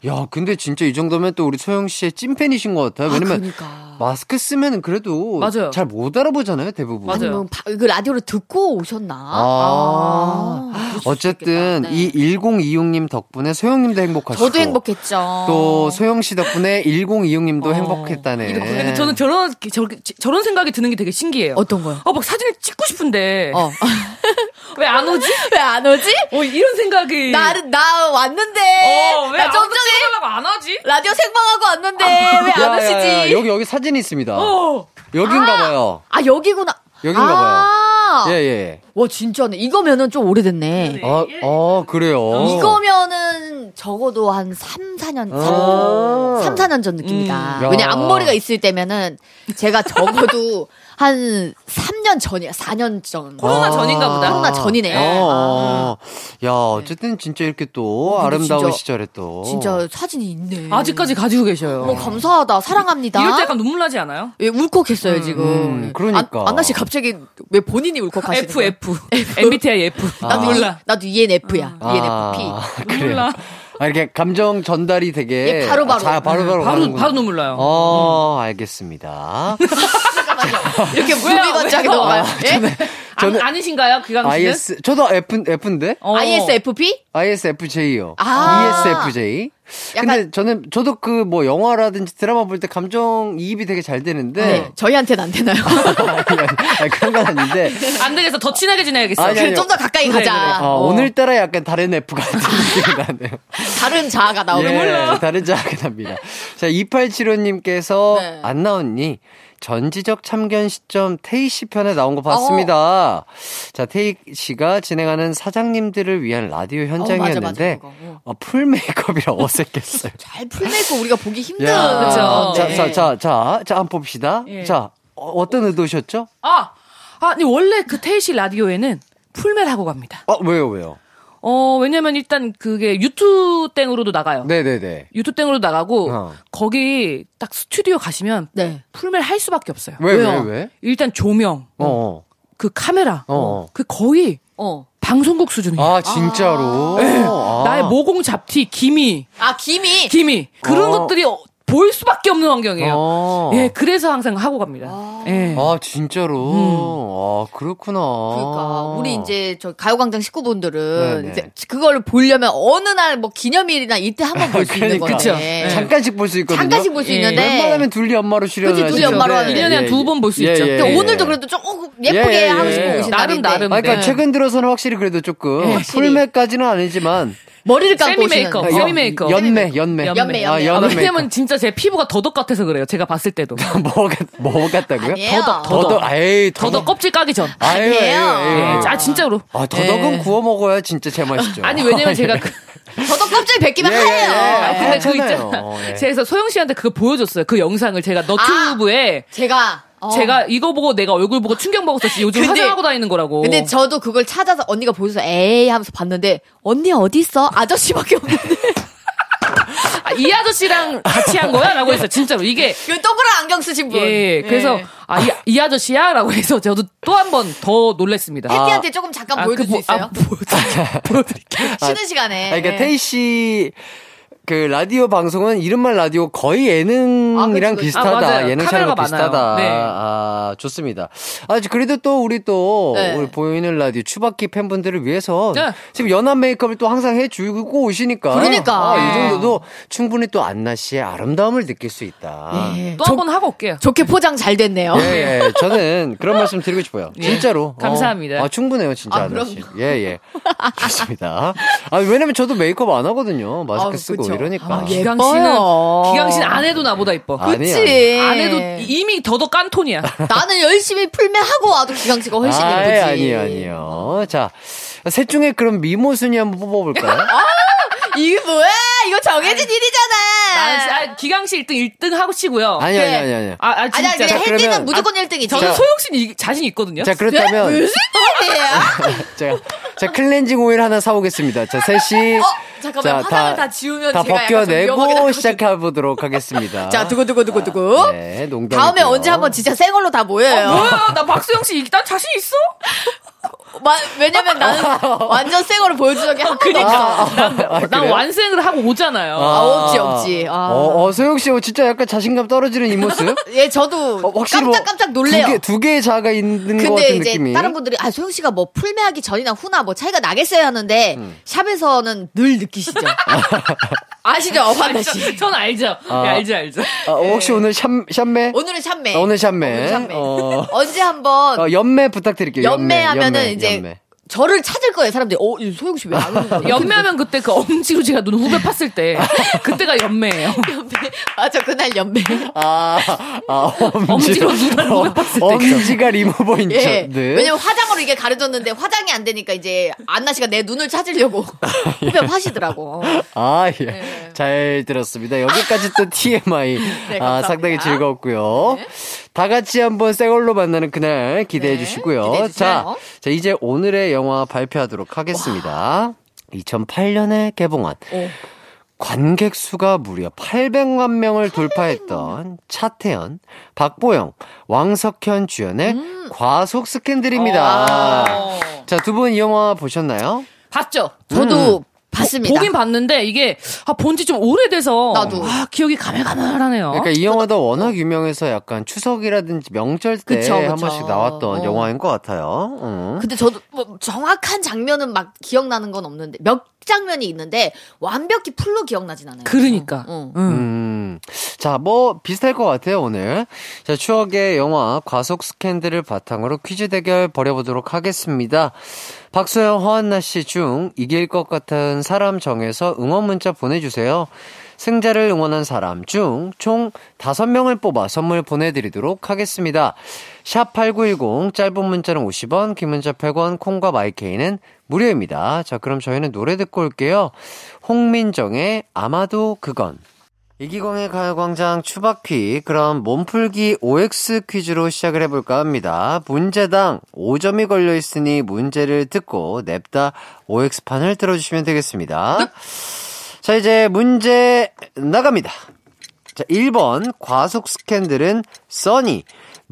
야, 근데 진짜 이 정도면 또 우리 소영 씨의 찐팬이신 것 같아요. 왜냐면 그러니까. 마스크 쓰면 그래도. 잘 못 알아보잖아요, 대부분. 맞아요. 바- 그 라디오를 듣고 오셨나? 아. 그럴 수 어쨌든. 네. 이 1026님 덕분에 소영 님도 행복하시고 저도 행복했죠. 또 소영 씨 덕분에 1026님도 어. 행복했다네. 근데 저는 저런, 저, 저런 생각이 드는 게 되게 신기해요. 어떤 거요? 어, 막 사진을 찍고 싶은데. 어. 왜 안 오지? 왜 안 오지? 어, 이런 생각이. 나는, 나 왔는데. 어, 왜나 아무도 좀 전에 찍어달라고 안 하지? 라디오 생방하고 왔는데 왜안 야, 야, 오시지? 야, 여기 여기 사진이 있습니다. 어. 여긴가 봐요. 아, 여기구나. 여긴가 아, 예, 예. 와, 진짜네. 이거면은 좀 오래됐네. 아, 어, 그래요. 이거면은 적어도 한 3, 4년, 아. 3, 4년 전 느낌이다. 음. 야. 왜냐, 앞머리가 있을 때면은 제가 적어도 한 3년 전이야, 4년 전. 코로나 전인가 보다. 코로나 전이네요. 어, 야, 어쨌든 진짜 이렇게 또 어, 아름다운 진짜- 시절에 또. 진짜 사진이 있네. 아직까지 가지고 계셔요. 어, 감사하다. 사랑합니다. 이럴 때 약간 눈물 나지 않아요? 예, 울컥했어요, 지금. 음, 그러니까. 안, 안나 씨 갑자기 왜 본인이 울컥하시는 F, 거예요? F. MBTI F. 나도, 몰라. 이, 나도 ENF야. 아, ENFP. 그래요. 몰라. 아, 이렇게 감정 전달이 되게. 예, 바로바로. 자, 바로바로. 바로, 가는구나. 바로 눈물 나요. 어, 알겠습니다. 이렇게 뭐야? 구비반짝이 왜요? 넘어가요. 예? 저는- 아, 아니신가요? 기강 씨는? IS, 저도 F, F인데? 어. ISFP? ISFJ요. 아. ESFJ. 약간- 근데 저는, 저도 그 뭐 영화라든지 드라마 볼 때 감정 이입이 되게 잘 되는데. 네. 저희한테는 안 되나요? 아니, 그런 건 아닌데. 안 되겠어. 더 친하게 지내야겠어. 좀 더 가까이 그래, 가자. 어, 어. 오늘따라 약간 다른 F 같은 느낌이 나네요. 다른 자아가 나오는 예, 다른 자아가 납니다. 자, 2875님께서 네. 안나 언니 전지적 참견 시점 테이 씨 편에 나온 거 어. 봤습니다. 자, 테이 씨가 진행하는 사장님들을 위한 라디오 현장이었는데 어, 맞아, 맞아, 그거. 어, full 메이크업이라 어색했어요. 잘 full make 우리가 보기 힘든. 야, 그쵸. 자, 네. 자, 자, 자, 자, 한번 봅시다. 예. 자, 어, 어떤 의도셨죠? 아, 아니 원래 그 테이시 라디오에는 풀메를 하고 갑니다. 어, 왜요, 왜요? 어, 왜냐면 일단 그게 유튜 땡으로도 나가요. 네네네. 유튜 땡으로 나가고 어. 거기 딱 스튜디오 가시면 네. 풀메를 할 수밖에 없어요. 왜, 왜요? 왜, 왜? 일단 조명, 어, 어. 그 카메라, 어. 그 거의 어. 방송국 수준이에요. 아, 진짜로? 아. 나의 모공 잡티, 기미, 아, 김이. 기미 그런 어. 것들이 어- 보일 수밖에 없는 환경이에요. 어. 예, 그래서 항상 하고 갑니다. 예. 아, 진짜로? 아, 그렇구나. 그러니까 우리 이제 저 가요광장 식구분들은 네네. 이제 그걸 보려면 어느 날 뭐 기념일이나 이때 한번 볼 수 있는. 거죠. 그쵸. 잠깐씩 볼 수 있거든요. 잠깐씩 볼수 예. 있는데 웬만하면 둘리 엄마로 출연을 그치, 둘리. 엄마로 하는데. 일년에 한 두 번 볼 수 있죠. 근데 예, 오늘도 예. 그래도 조금 예쁘게 예, 예, 하고 예. 싶어 오신 나름, 나름. 아, 그러니까 네. 최근 들어서는 확실히 그래도 조금 확실히. 풀메까지는 아니지만 머리를 감고 세미 메이크업, 연- 세미 메이크업. 연매, 연매. 연매, 아, 연매. 연한 아, 메이크업. 왜냐면 진짜 제 피부가 더덕 같아서 그래요. 제가 봤을 때도. 뭐, 같- 뭐 같다고요? 더덕, 더덕, 에이, 더덕 더덕. 껍질 까기 전. 아유. 예, 아 진짜로. 아, 더덕은 예. 구워 먹어야 진짜 제맛이죠. 아니 왜냐면 제가 그, 더덕 껍질 벗기면 예, 예, 하얘요. 예. 아, 근데 그 괜찮아요. 있잖아. 어, 예. 제가 소영 씨한테 그거 보여줬어요. 그 영상을 제가 너튜브에 제가 어. 제가 이거 보고 내가 얼굴 보고 충격 먹었어. 요즘 근데- 화장하고 다니는 거라고. 근데 저도 그걸 찾아서 언니가 보여줘서 에이 하면서 봤는데 언니 어디 있어? 아저씨밖에 없는데. 아, 이 아저씨랑 같이 한 거야? 라고 했어요. 진짜로. 이게. 그 동그란 안경 쓰신 분. 예, 그래서, 예. 아, 이, 이 아저씨야? 라고 해서 저도 또 한 번 더 놀랬습니다. 혜띠한테 조금 잠깐 아, 보여줄 그수 뭐- 있어요? 아, 보여드릴게요. 보여드릴게요. 쉬는 시간에. 아, 그러니까 예. 테이 씨, 그, 라디오 방송은 이름만 라디오 거의 예능이랑 아, 그치. 비슷하다. 아. 예능 카메라가 촬영 비슷하다. 네. 아, 좋습니다. 아, 그래도 또 우리 또, 네. 우리 보이는 라디오 추바키 팬분들을 위해서 네. 지금 연한 메이크업을 또 항상 해 주고 오시니까. 그러니까. 아, 이 정도도 충분히 또 안나 씨의 아름다움을 느낄 수 있다. 예. 또한 번 하고 올게요. 좋게 포장 잘 됐네요. 예, 예. 저는 그런 말씀 드리고 싶어요. 예. 진짜로. 감사합니다. 어, 아, 충분해요, 진짜. 아, 아나 씨. 예, 예. 좋습니다. 아, 왜냐면 저도 메이크업 안 하거든요. 마스크 아, 쓰고 그쵸. 이러니까. 아, 기강 예뻐요. 씨는, 기강 씨는 안 해도 나보다 이뻐. 아니야. 그치. 안 해도 이미 더더 깐톤이야. 나는 열심히 풀매 하고 와도 기강 씨가 훨씬 아이, 예쁘지. 아니요, 아니요. 자, 셋 중에 그럼 미모 순위 한번 뽑아볼까요? 이게 뭐야? 이거 정해진 일이잖아. 난, 아, 기강 씨 1등, 1등 하고 치고요. 아니, 아니, 아니, 아니. 아, 아, 아니, 진짜. 아니, 그냥 자, 혜띠는 그러면- 무조건 1등이지. 저는 자. 소영 씨는 이- 자신 있거든요. 자, 그렇다면. 무슨 일이야? 자, 자, 클렌징 오일 하나 사 오겠습니다. 자, 셋이. 어, 잠깐만, 화장을 다 지우면 다 제가 약간 좀 벗겨내고 위험하게 시작해 보도록 하겠습니다. 자, 두고두고 두고두고. 네, 농담. 다음에 언제 한번 진짜 새 걸로 다 모여요. 뭐야? 나 박수영 씨, 일단 자신 있어? 마- 왜냐면 나는 완전 새 거를 적이 한 번도 없어. 난, 아, 난 그래요? 완생을 하고 오잖아요. 아, 없지, 없지. 아. 어, 어, 소영 씨, 어, 진짜 약간 자신감 떨어지는 이 모습? 예, 저도 어, 확실히 뭐 깜짝깜짝 놀래요. 두 개, 두 개의 자아가 있는 것 근데 같은 이제 느낌이. 다른 분들이 아 소영 씨가 뭐 풀매하기 전이나 후나 뭐 차이가 나겠어요 하는데 음. 샵에서는 늘 느끼시죠. 아시죠, 어환나 씨. 저, 저는 알죠. 아. 네, 알죠, 알죠. 아, 혹시 오늘 샴, 샴매? 오늘은 샵매. 아, 오늘 샴매. 오늘 샵매. 어. 언제 한번 어, 연매 부탁드릴게요. 연매. 연매 하면은 연매, 이제 연매. 저를 찾을 거예요 사람들이. 어, 이 소영 씨 왜 안 오는 거야? 연매하면 그때 그 엄지로 제가 눈 후배 팠을 때 그때가 연매예요. 연매. 맞아 그날 연매. 아, 아, 엄지로. 엄지로 눈을 어, 못 봤을 때. 엄지가 리무버인 척. 예. 네. 왜냐면 화장으로 이게 가려졌는데 화장이 안 되니까 이제 안나 씨가 내 눈을 찾으려고 후배 파시더라고. 아, 예. 네. 잘 들었습니다. 여기까지 또 TMI. 네, 아. 상당히 즐거웠고요. 다 같이 한번 새 걸로 만나는 그날 기대해 네, 주시고요. 기대해. 자, 자, 이제 오늘의 영화 발표하도록 하겠습니다. 2008년에 개봉한 관객 수가 무려 800만 명을 돌파했던 차태현, 박보영, 왕석현 주연의 음. 과속 스캔들입니다. 어. 자, 두 분 이 영화 보셨나요? 봤죠? 저도 음. 봤습니다. 보 긴 봤는데 이게 아, 본지 좀 오래돼서 나도. 아, 기억이 가물가물하네요. 그러니까 이 영화도 워낙 유명해서 약간 추석이라든지 명절 때 한. 번씩 나왔던 어. 영화인 것 같아요. 음. 근데 저도 뭐 정확한 장면은 막 기억나는 건 없는데 몇 장면이 있는데 완벽히 풀로 기억나진 않아요. 그러니까. 어. 응. 음. 자, 뭐, 비슷할 것 같아요, 오늘. 자, 추억의 영화 과속 스캔들을 바탕으로 퀴즈 대결 벌여보도록 하겠습니다. 박소영, 허한나 씨 중 이길 것 같은 사람 정해서 응원 문자 보내주세요. 승자를 응원한 사람 중총 5명을 뽑아 선물 보내드리도록 하겠습니다. 샵8910 짧은 문자는 50원, 긴 문자 100원, 콩과 마이케이는 무료입니다. 자, 그럼 저희는 노래 듣고 올게요. 홍민정의 아마도 그건. 이기광의 가요광장 추바퀴 그럼 몸풀기 OX 퀴즈로 시작을 해볼까 합니다. 문제당 5점이 걸려있으니 문제를 듣고 냅다 OX판을 들어주시면 되겠습니다. 자 이제 문제 나갑니다. 자 1번 과속 스캔들은 써니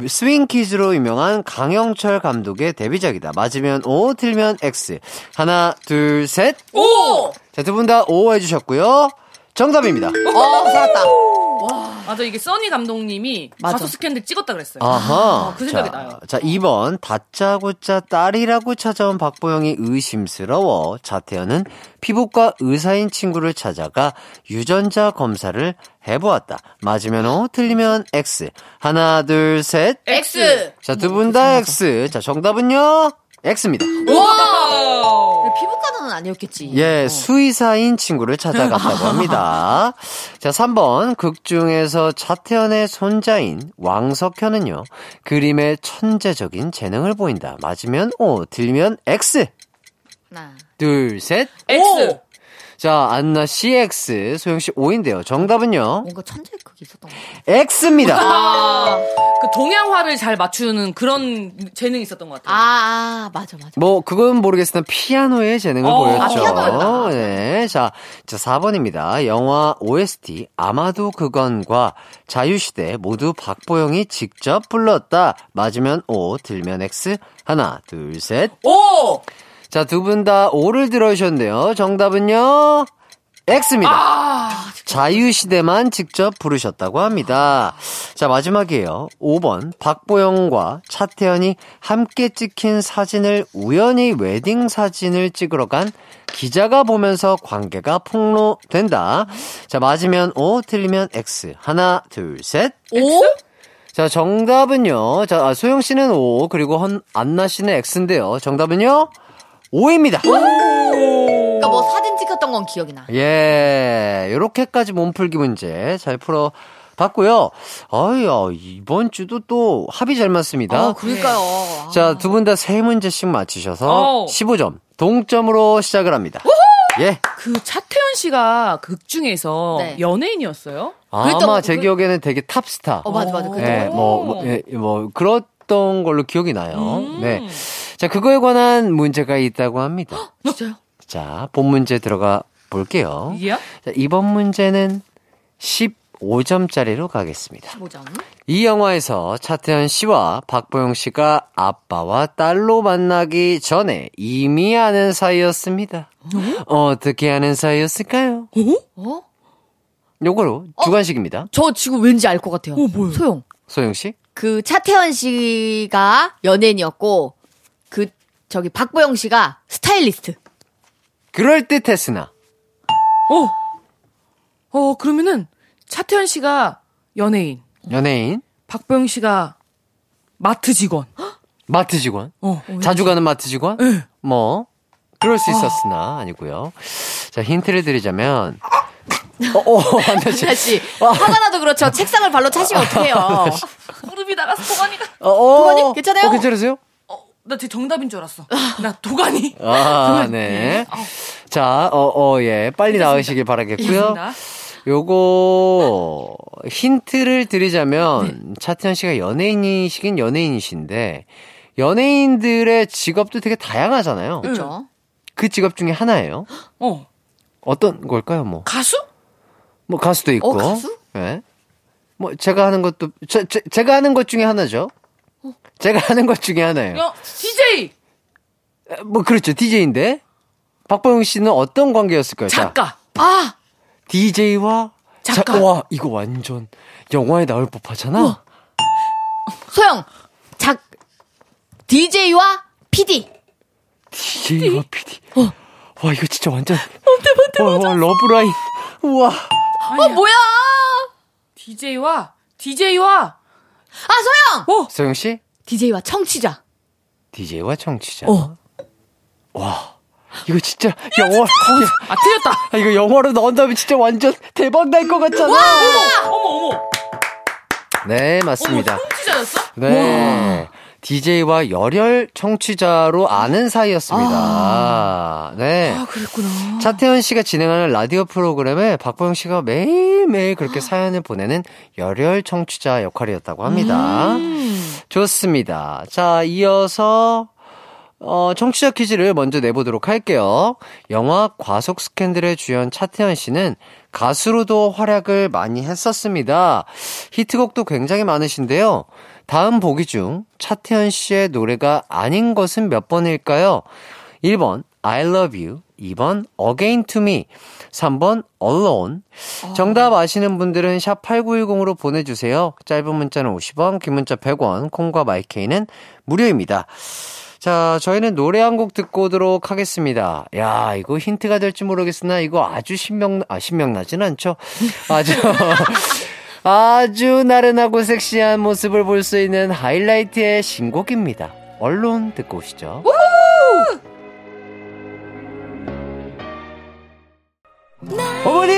스윙 퀴즈로 유명한 강영철 감독의 데뷔작이다. 맞으면 O, 틀면 X. 하나, 둘, 셋. 오! 자, 두 분 다 O 해주셨고요. 정답입니다. 어, 살았다. 맞아 이게 써니 감독님이 맞아. 가수 스캔들 찍었다 그랬어요. 아하. 그 생각이 자, 나요. 자, 2번. 다짜고짜 딸이라고 찾아온 박보영이 의심스러워 차태현은 피부과 의사인 친구를 찾아가 유전자 검사를 해보았다. 맞으면 O, 틀리면 X. 하나, 둘, 셋. X. 자, 두 분 다 X. 자, 정답은요? X입니다. 피 부과는 아니었겠지. 예, 어. 수의사인 친구를 찾아갔다고 합니다. 자, 3번. 극 중에서 차태현의 손자인 왕석현은요, 그림에 천재적인 재능을 보인다. 맞으면 O, 들면 X. 하나. 둘, 셋. X. 자, 안나 CX, 소영씨 O인데요. 정답은요? 뭔가 천재 그게 있었던 것 같아. X입니다. 아, 그 동양화를 잘 맞추는 그런 재능이 있었던 것 같아요. 아, 아, 맞아, 맞아. 뭐, 그건 모르겠으나 피아노의 재능을 어, 보였죠. 아, 피아노였다. 네. 네. 자, 자, 4번입니다. 영화 OST, 아마도 그건과 자유시대 모두 박보영이 직접 불렀다. 맞으면 O, 들면 X. 하나, 둘, 셋. 오! 자, 두 분다 O를 들어주셨는데요. 정답은요, X입니다. 아, 자유시대만 직접 부르셨다고 합니다. 자, 마지막이에요. 5번. 박보영과 차태현이 함께 찍힌 사진을 우연히 웨딩 사진을 찍으러 간 기자가 보면서 관계가 폭로된다. 자, 맞으면 O, 틀리면 X. 하나, 둘, 셋. 오? 자, 정답은요. 자, 아, 소영 씨는 O, 그리고 헌, 안나 씨는 X인데요. 정답은요? O입니다. 그러니까 뭐 사진 찍혔던 건 기억이 나. 예, 요렇게까지 몸풀기 문제 잘 풀어 봤고요. 아유, 이번 주도 또 합이 잘 맞습니다. 아, 그러니까요. 자, 두 분 다 세 문제씩 맞히셔서 오. 15점, 동점으로 시작을 합니다. 예. 그 차태현 씨가 극 중에서 네. 연예인이었어요? 아마 그랬던 제 그- 기억에는 되게 탑스타. 어, 맞아, 맞아. 그죠? 예, 뭐, 뭐, 예, 뭐, 그 랬던 걸로 기억이 나요. 음. 네. 자, 그거에 관한 문제가 있다고 합니다. 진짜요? 자, 본 문제 들어가 볼게요. 예? 자, 이번 문제는 15점짜리로 가겠습니다. 뭐죠? 이 영화에서 차태현 씨와 박보영 씨가 아빠와 딸로 만나기 전에 이미 아는 사이였습니다. 어 떻게 아는 사이였을까요? 어? 요거로 주관식입니다. 저 지금 왠지 알 것 같아요. 어, 뭐요? 소영. 소영 씨? 그 차태현 씨가 연예인이었고 그 저기 박보영 씨가 스타일리스트. 그럴 듯했으나 어. 어, 그러면은 차태현 씨가 연예인, 연예인, 박보영 씨가 마트 직원. 마트 직원, 어. 자주 가는 마트 직원, 네. 뭐 그럴 수 있었으나 아니고요. 자 힌트를 드리자면, 어, 어, 안나 씨, 나 씨, 화가 나도 그렇죠. 책상을 발로 차시면 어떡해요. 무릎이 나가서 도가니가. 어, 어, 도가님, 괜찮아요? 어, 괜찮으세요? 어, 나제 정답인 줄 알았어. 나 도가니. 아, 네. 자, 어, 어, 예. 빨리 나으시길 바라겠고요. 알겠습니다. 요거, 힌트를 드리자면, 네. 차태현 씨가 연예인이시긴 연예인이신데, 연예인들의 직업도 되게 다양하잖아요. 그렇죠. 그 직업 중에 하나예요. 어. 어떤 걸까요, 뭐? 가수? 뭐, 가수도 있고. 어, 가수? 예. 뭐, 제가 하는 것도, 제, 제, 제가 하는 것 중에 하나죠. 제가 하는 것 중에 하나예요. 야, DJ! 뭐, 그렇죠. DJ인데. 박보영 씨는 어떤 관계였을까요? 자, 작가. 아, DJ와 작가. 와, 이거 완전 영화에 나올 법하잖아. 소영. 작 DJ와 PD. DJ와 PD. 와, 이거 진짜 완전. 와, 와, 러브라인. 우와. 어, 뭐야? DJ와, DJ와, 아, 소영. 소영 씨, DJ와 청취자. DJ와 청취자. 어. 와. 이거 진짜 영화. 아, 틀렸다. 아, 이거 영화로 나온다면 진짜 완전 대박 날 것 같잖아. 어머, 어머. 네, 어머, 맞습니다. 청취자였어? 네. DJ와 열혈 청취자로 아는 사이였습니다. 네. 아, 그랬구나. 차태현 씨가 진행하는 라디오 프로그램에 박보영 씨가 매일매일 그렇게 사연을 보내는 열혈 청취자 역할이었다고 합니다. 좋습니다. 자, 이어서 어, 청취자 퀴즈를 먼저 내보도록 할게요. 영화 과속 스캔들의 주연 차태현 씨는 가수로도 활약을 많이 했었습니다. 히트곡도 굉장히 많으신데요. 다음 보기 중 차태현 씨의 노래가 아닌 것은 몇 번일까요? 1번 I love you, 2번 Again to me, 3번 Alone. 정답 아시는 분들은 샵 8910으로 보내주세요. 짧은 문자는 50원, 긴 문자 100원, 콩과 마이케이는 무료입니다. 자, 저희는 노래 한 곡 듣고 오도록 하겠습니다. 야, 이거 힌트가 될지 모르겠으나 이거 아주 신명, 아, 신명나진 않죠? 아주, 아주 나른하고 섹시한 모습을 볼 수 있는 하이라이트의 신곡입니다. 언론 듣고 오시죠. 어머니!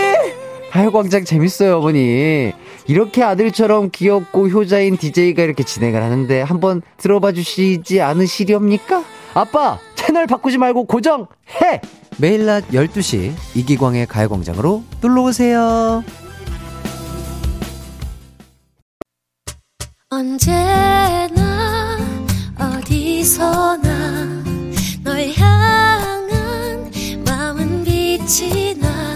가요광장 재밌어요, 어머니. 이렇게 아들처럼 귀엽고 효자인 DJ가 이렇게 진행을 하는데 한번 들어봐 주시지 않으시렵니까? 아빠, 채널 바꾸지 말고 고정해! 매일 낮 12시 이기광의 가요광장으로 놀러오세요. 언제나 어디서나 널 향한 마음은 빛이 나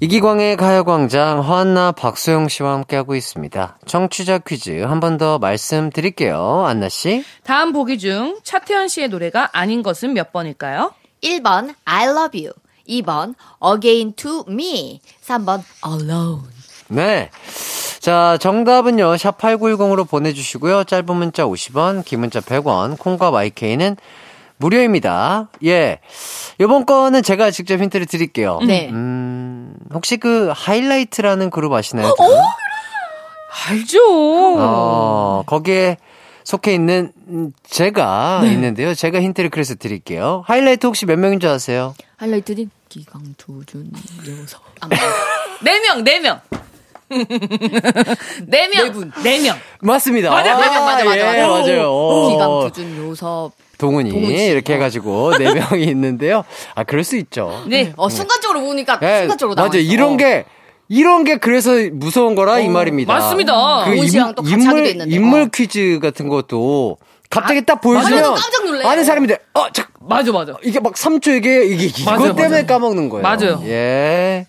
이기광의 가요광장 허한나 박소영 씨와 함께하고 있습니다. 청취자 퀴즈 한 번 더 말씀드릴게요. 안나 씨. 다음 보기 중 차태현 씨의 노래가 아닌 것은 몇 번일까요? 1번 I love you. 2번 again to me. 3번 alone. 네. 자, 정답은요. 샵 8910으로 보내 주시고요. 짧은 문자 50원, 긴 문자 100원, 콩과 마이케이는 무료입니다. 예. 요번 거는 제가 직접 힌트를 드릴게요. 네. 음, 혹시 그 하이라이트라는 그룹 아시나요? 알죠. 어, 거기에 속해 있는 음, 제가 있는데요. 제가 힌트를 그래서 드릴게요. 하이라이트 혹시 몇 명인 줄 아세요? 하이라이트님 기강투준 여서. 네 명, 네 명. 네 명, 네 명. 맞습니다. 맞아, 아, 맞아, 맞아, 맞아, 예, 맞아. 맞아요. 어. 기강투준 요섭. 동훈이 동훈 씨. 이렇게 해가지고 네 명이 있는데요. 아 그럴 수 있죠. 네. 어 순간적으로 보니까 예, 순간적으로 나와. 맞아 요. 이런 게 이런 게 그래서 무서운 거라 이 말입니다. 맞습니다. 그 동훈 씨랑 또 같이 하기도 인물 했는데. 인물 어. 퀴즈 같은 것도 갑자기 아, 딱 보여주면 놀래요. 아는 사람인데 어, 잠 맞아, 맞아. 이게 막 3초 이게 이게 이것 맞아요, 때문에 맞아요. 까먹는 거예요. 맞아요. 예.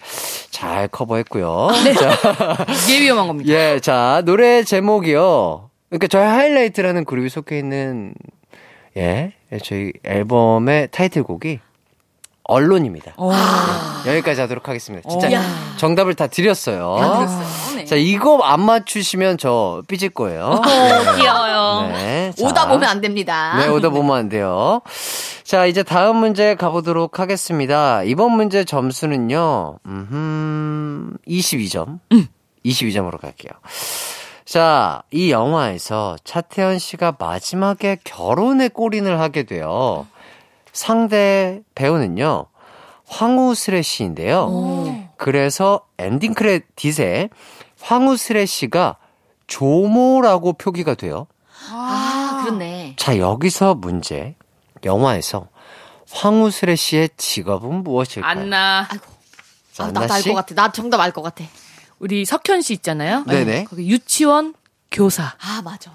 잘 커버했고요. 네. 자, 이게 위험한 겁니다. 예, 자, 노래 제목이요. 그러니까 저희 하이라이트라는 그룹이 속해 있는 예, 저희 앨범의 타이틀곡이 언론입니다. 어. 여기까지 하도록 하겠습니다. 진짜 어. 정답을 다 드렸어요. 네. 자, 이거 안 맞추시면 저 삐질 거예요. 어, 귀여워요. 네. 자. 오다 보면 안 됩니다. 네, 오다 보면 안 돼요. 자, 이제 다음 문제 가보도록 하겠습니다. 이번 문제 점수는요, 음, 22점. 22점으로 갈게요. 자, 이 영화에서 차태현 씨가 마지막에 결혼의 꼬린을 하게 돼요. 상대 배우는요, 황우스레 씨인데요. 그래서 엔딩 크레딧에 황우스레 씨가 조모라고 표기가 돼요. 아, 그렇네. 자, 여기서 문제. 영화에서 황우스레 씨의 직업은 무엇일까요? 안나. 아이고. 자, 아, 나도 알 씨? 것 같아. 나 정답 알 것 같아. 우리 석현 씨 있잖아요. 네네. 거기 유치원 교사. 아, 맞아.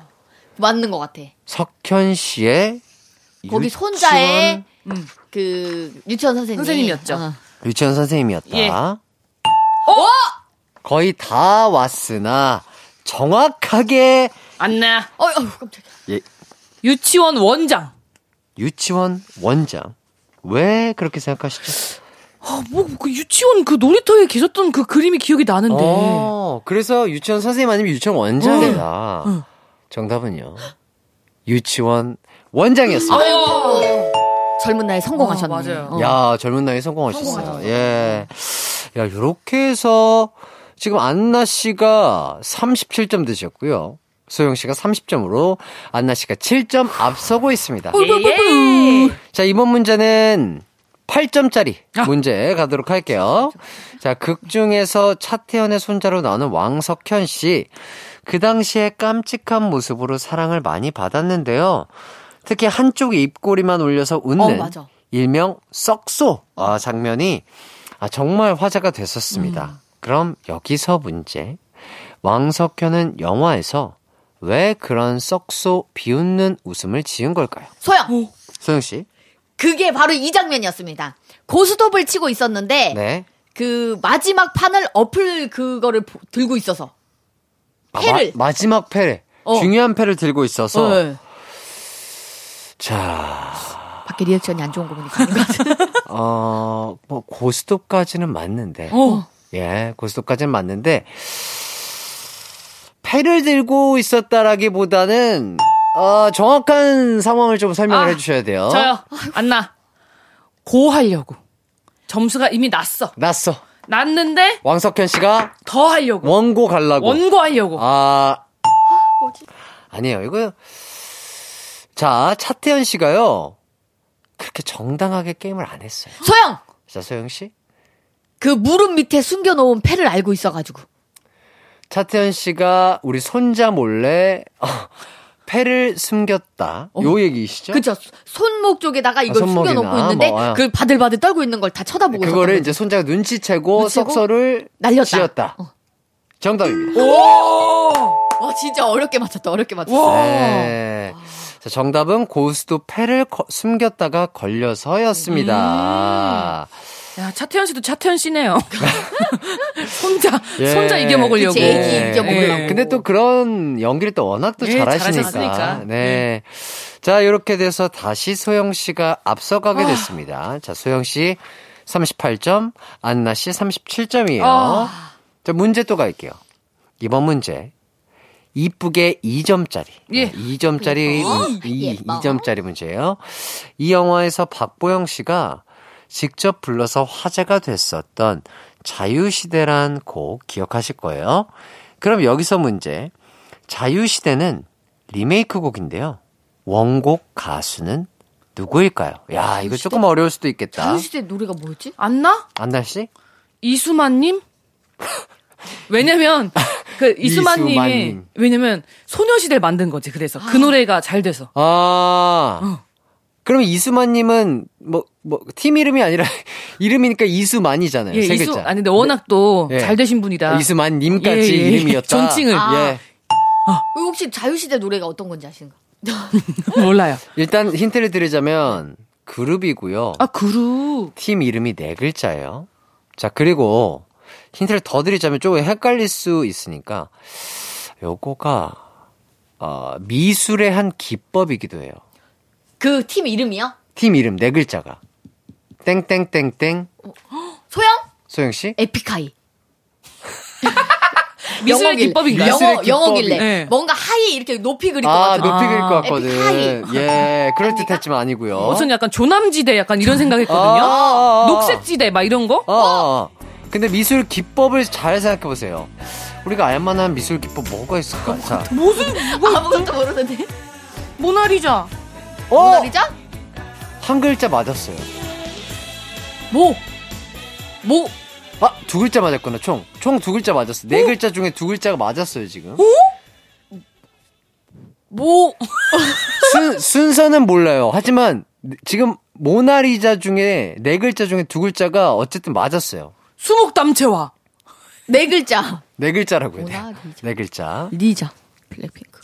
맞는 것 같아. 석현 씨의 거기 유치원- 손자의 음. 그 유치원 선생님. 선생님이었죠. 어. 유치원 선생님이었다. 예. 어? 거의 다 왔으나 정확하게 안나. 어, 어, 깜짝이야. 유치원 원장. 유치원 원장. 왜 그렇게 생각하시죠? 아, 뭐, 그 유치원 그 놀이터에 계셨던 그 그림이 기억이 나는데. 어, 그래서 유치원 선생님 아니면 유치원 원장이다. 어. 정답은요. 유치원 원장이었습니다. 젊은 나이에 성공하셨네. 어, 맞아요. 어. 야, 젊은 나이에 성공하셨어요. 예. 야, 요렇게 해서 지금 안나 씨가 37점 드셨고요. 소영 씨가 30점으로 안나 씨가 7점 앞서고 있습니다. 예. 자, 이번 문제는 8점짜리 아. 문제 가도록 할게요. 자, 극 중에서 차태현의 손자로 나오는 왕석현 씨. 그 당시에 깜찍한 모습으로 사랑을 많이 받았는데요. 특히 한쪽 입꼬리만 올려서 웃는 어. 일명 썩소 아, 장면이 아, 정말 화제가 됐었습니다. 음. 그럼 여기서 문제. 왕석현은 영화에서 왜 그런 썩소 비웃는 웃음을 지은 걸까요? 소영. 소영 씨. 그게 바로 이 장면이었습니다. 고스톱을 치고 있었는데 네. 그 마지막 판을 엎을 그거를 보- 들고 있어서. 아, 패를. 마, 지막 패를. 어. 중요한 패를 들고 있어서. 네. 자, 밖에 리액션이 안 좋은 거 보니까. 아닌 것 같아. 어, 뭐, 고스톱까지는 맞는데. 어. 예, 고스톱까지는 맞는데. 패를 들고 있었다라기보다는, 어, 정확한 상황을 좀 설명을 아, 해주셔야 돼요. 저요. 안나. 고 하려고. 점수가 이미 났어. 났어. 났는데 왕석현 씨가 더 하려고. 원고 갈라고. 원고 하려고. 아. 아니에요. 이거. 자, 차태현 씨가요. 그렇게 정당하게 게임을 안 했어요. 소영! 자, 소영 씨. 그 무릎 밑에 숨겨놓은 패를 알고 있어가지고. 차태현 씨가 우리 손자 몰래 어, 패를 숨겼다. 요 얘기시죠? 그쵸. 손목 쪽에다가 이걸 아, 숨겨놓고 있는데, 뭐, 아. 그 바들바들 떨고 있는 걸 다 쳐다보고 그거를 이제 손자가 눈치채고 석서를 날렸다. 어. 정답입니다. 와, 진짜 어렵게 맞췄다, 어렵게 맞췄어. 네. 자, 정답은 고수도 패를 거- 숨겼다가 걸려서였습니다. 야, 차태현 씨도 차태현 씨네요. 손자, 예. 손자 이겨 먹으려고. 그치, 애기 이겨 먹으려고. 예. 근데 또 그런 연기를 또 워낙 또 예, 잘하시니까. 잘하셨으니까. 네. 자, 이렇게 돼서 다시 소영 씨가 앞서가게 됐습니다. 자, 소영 씨 38점, 안나 씨 37점이에요. 아. 자, 문제 또 갈게요. 이번 문제. 이쁘게 2점짜리. 예. 2점짜리, 이, 예뻐. 2점짜리 문제예요. 이 영화에서 박보영 씨가 직접 불러서 화제가 됐었던 자유시대란 곡 기억하실 거예요. 그럼 여기서 문제. 자유시대는 리메이크 곡인데요. 원곡 가수는 누구일까요? 야, 이거 조금 어려울 수도 있겠다. 자유시대 노래가 뭐였지? 안나? 안달 씨? 이수만님? 왜냐면, 그, 이수만님이, 이수만님. 왜냐면, 소녀시대를 만든 거지, 그래서. 그 노래가 잘 돼서. 아. 그럼 이수만님은 뭐, 뭐, 팀 이름이 아니라 이름이니까 이수만이잖아요. 예, 세 이수, 글자. 아니, 근데 워낙 또 예. 잘 되신 분이다. 이수만님까지 예, 예. 이름이었다. 존칭을. 아. 예. 그리고 혹시 자유시대 노래가 어떤 건지 아시는가? 몰라요. 일단 힌트를 드리자면 그룹이고요. 아, 그룹. 팀 이름이 네 글자예요. 자, 그리고 힌트를 더 드리자면 조금 헷갈릴 수 있으니까 요거가 어, 미술의 한 기법이기도 해요. 그 팀 이름이요? 팀 이름 네 글자가 땡땡땡땡 소영? 소영 씨? 에픽하이. 미술 기법인가요? 영어, 기법이- 영어길래. 네. 뭔가 하이 이렇게 높이 그릴 것 아, 같은. 높이 그릴 것 아. 같거든. 에픽하이. 예, 그럴 듯 했지만 아니고요. 어, 전 약간 조남지대 약간 이런 생각했거든요. 아, 아, 아. 녹색지대 막 이런 거? 어, 어. 근데 미술 기법을 잘 생각해 보세요. 우리가 알만한 미술 기법 뭐가 있을까? 자, 무슨 아무것도 모르는데. 모나리자. 어, 모나리자? 한 글자 맞았어요. 뭐? 뭐? 아, 두 글자 맞았구나, 총. 총 두 글자 맞았어. 네 글자 중에 두 글자가 맞았어요, 지금. 뭐? 순, 순서는 몰라요. 하지만, 지금 모나리자 중에, 네 글자 중에 두 글자가 어쨌든 맞았어요. 수묵담채화. 네 글자. 네 글자라고요. 네. 네 글자. 리자. 블랙핑크.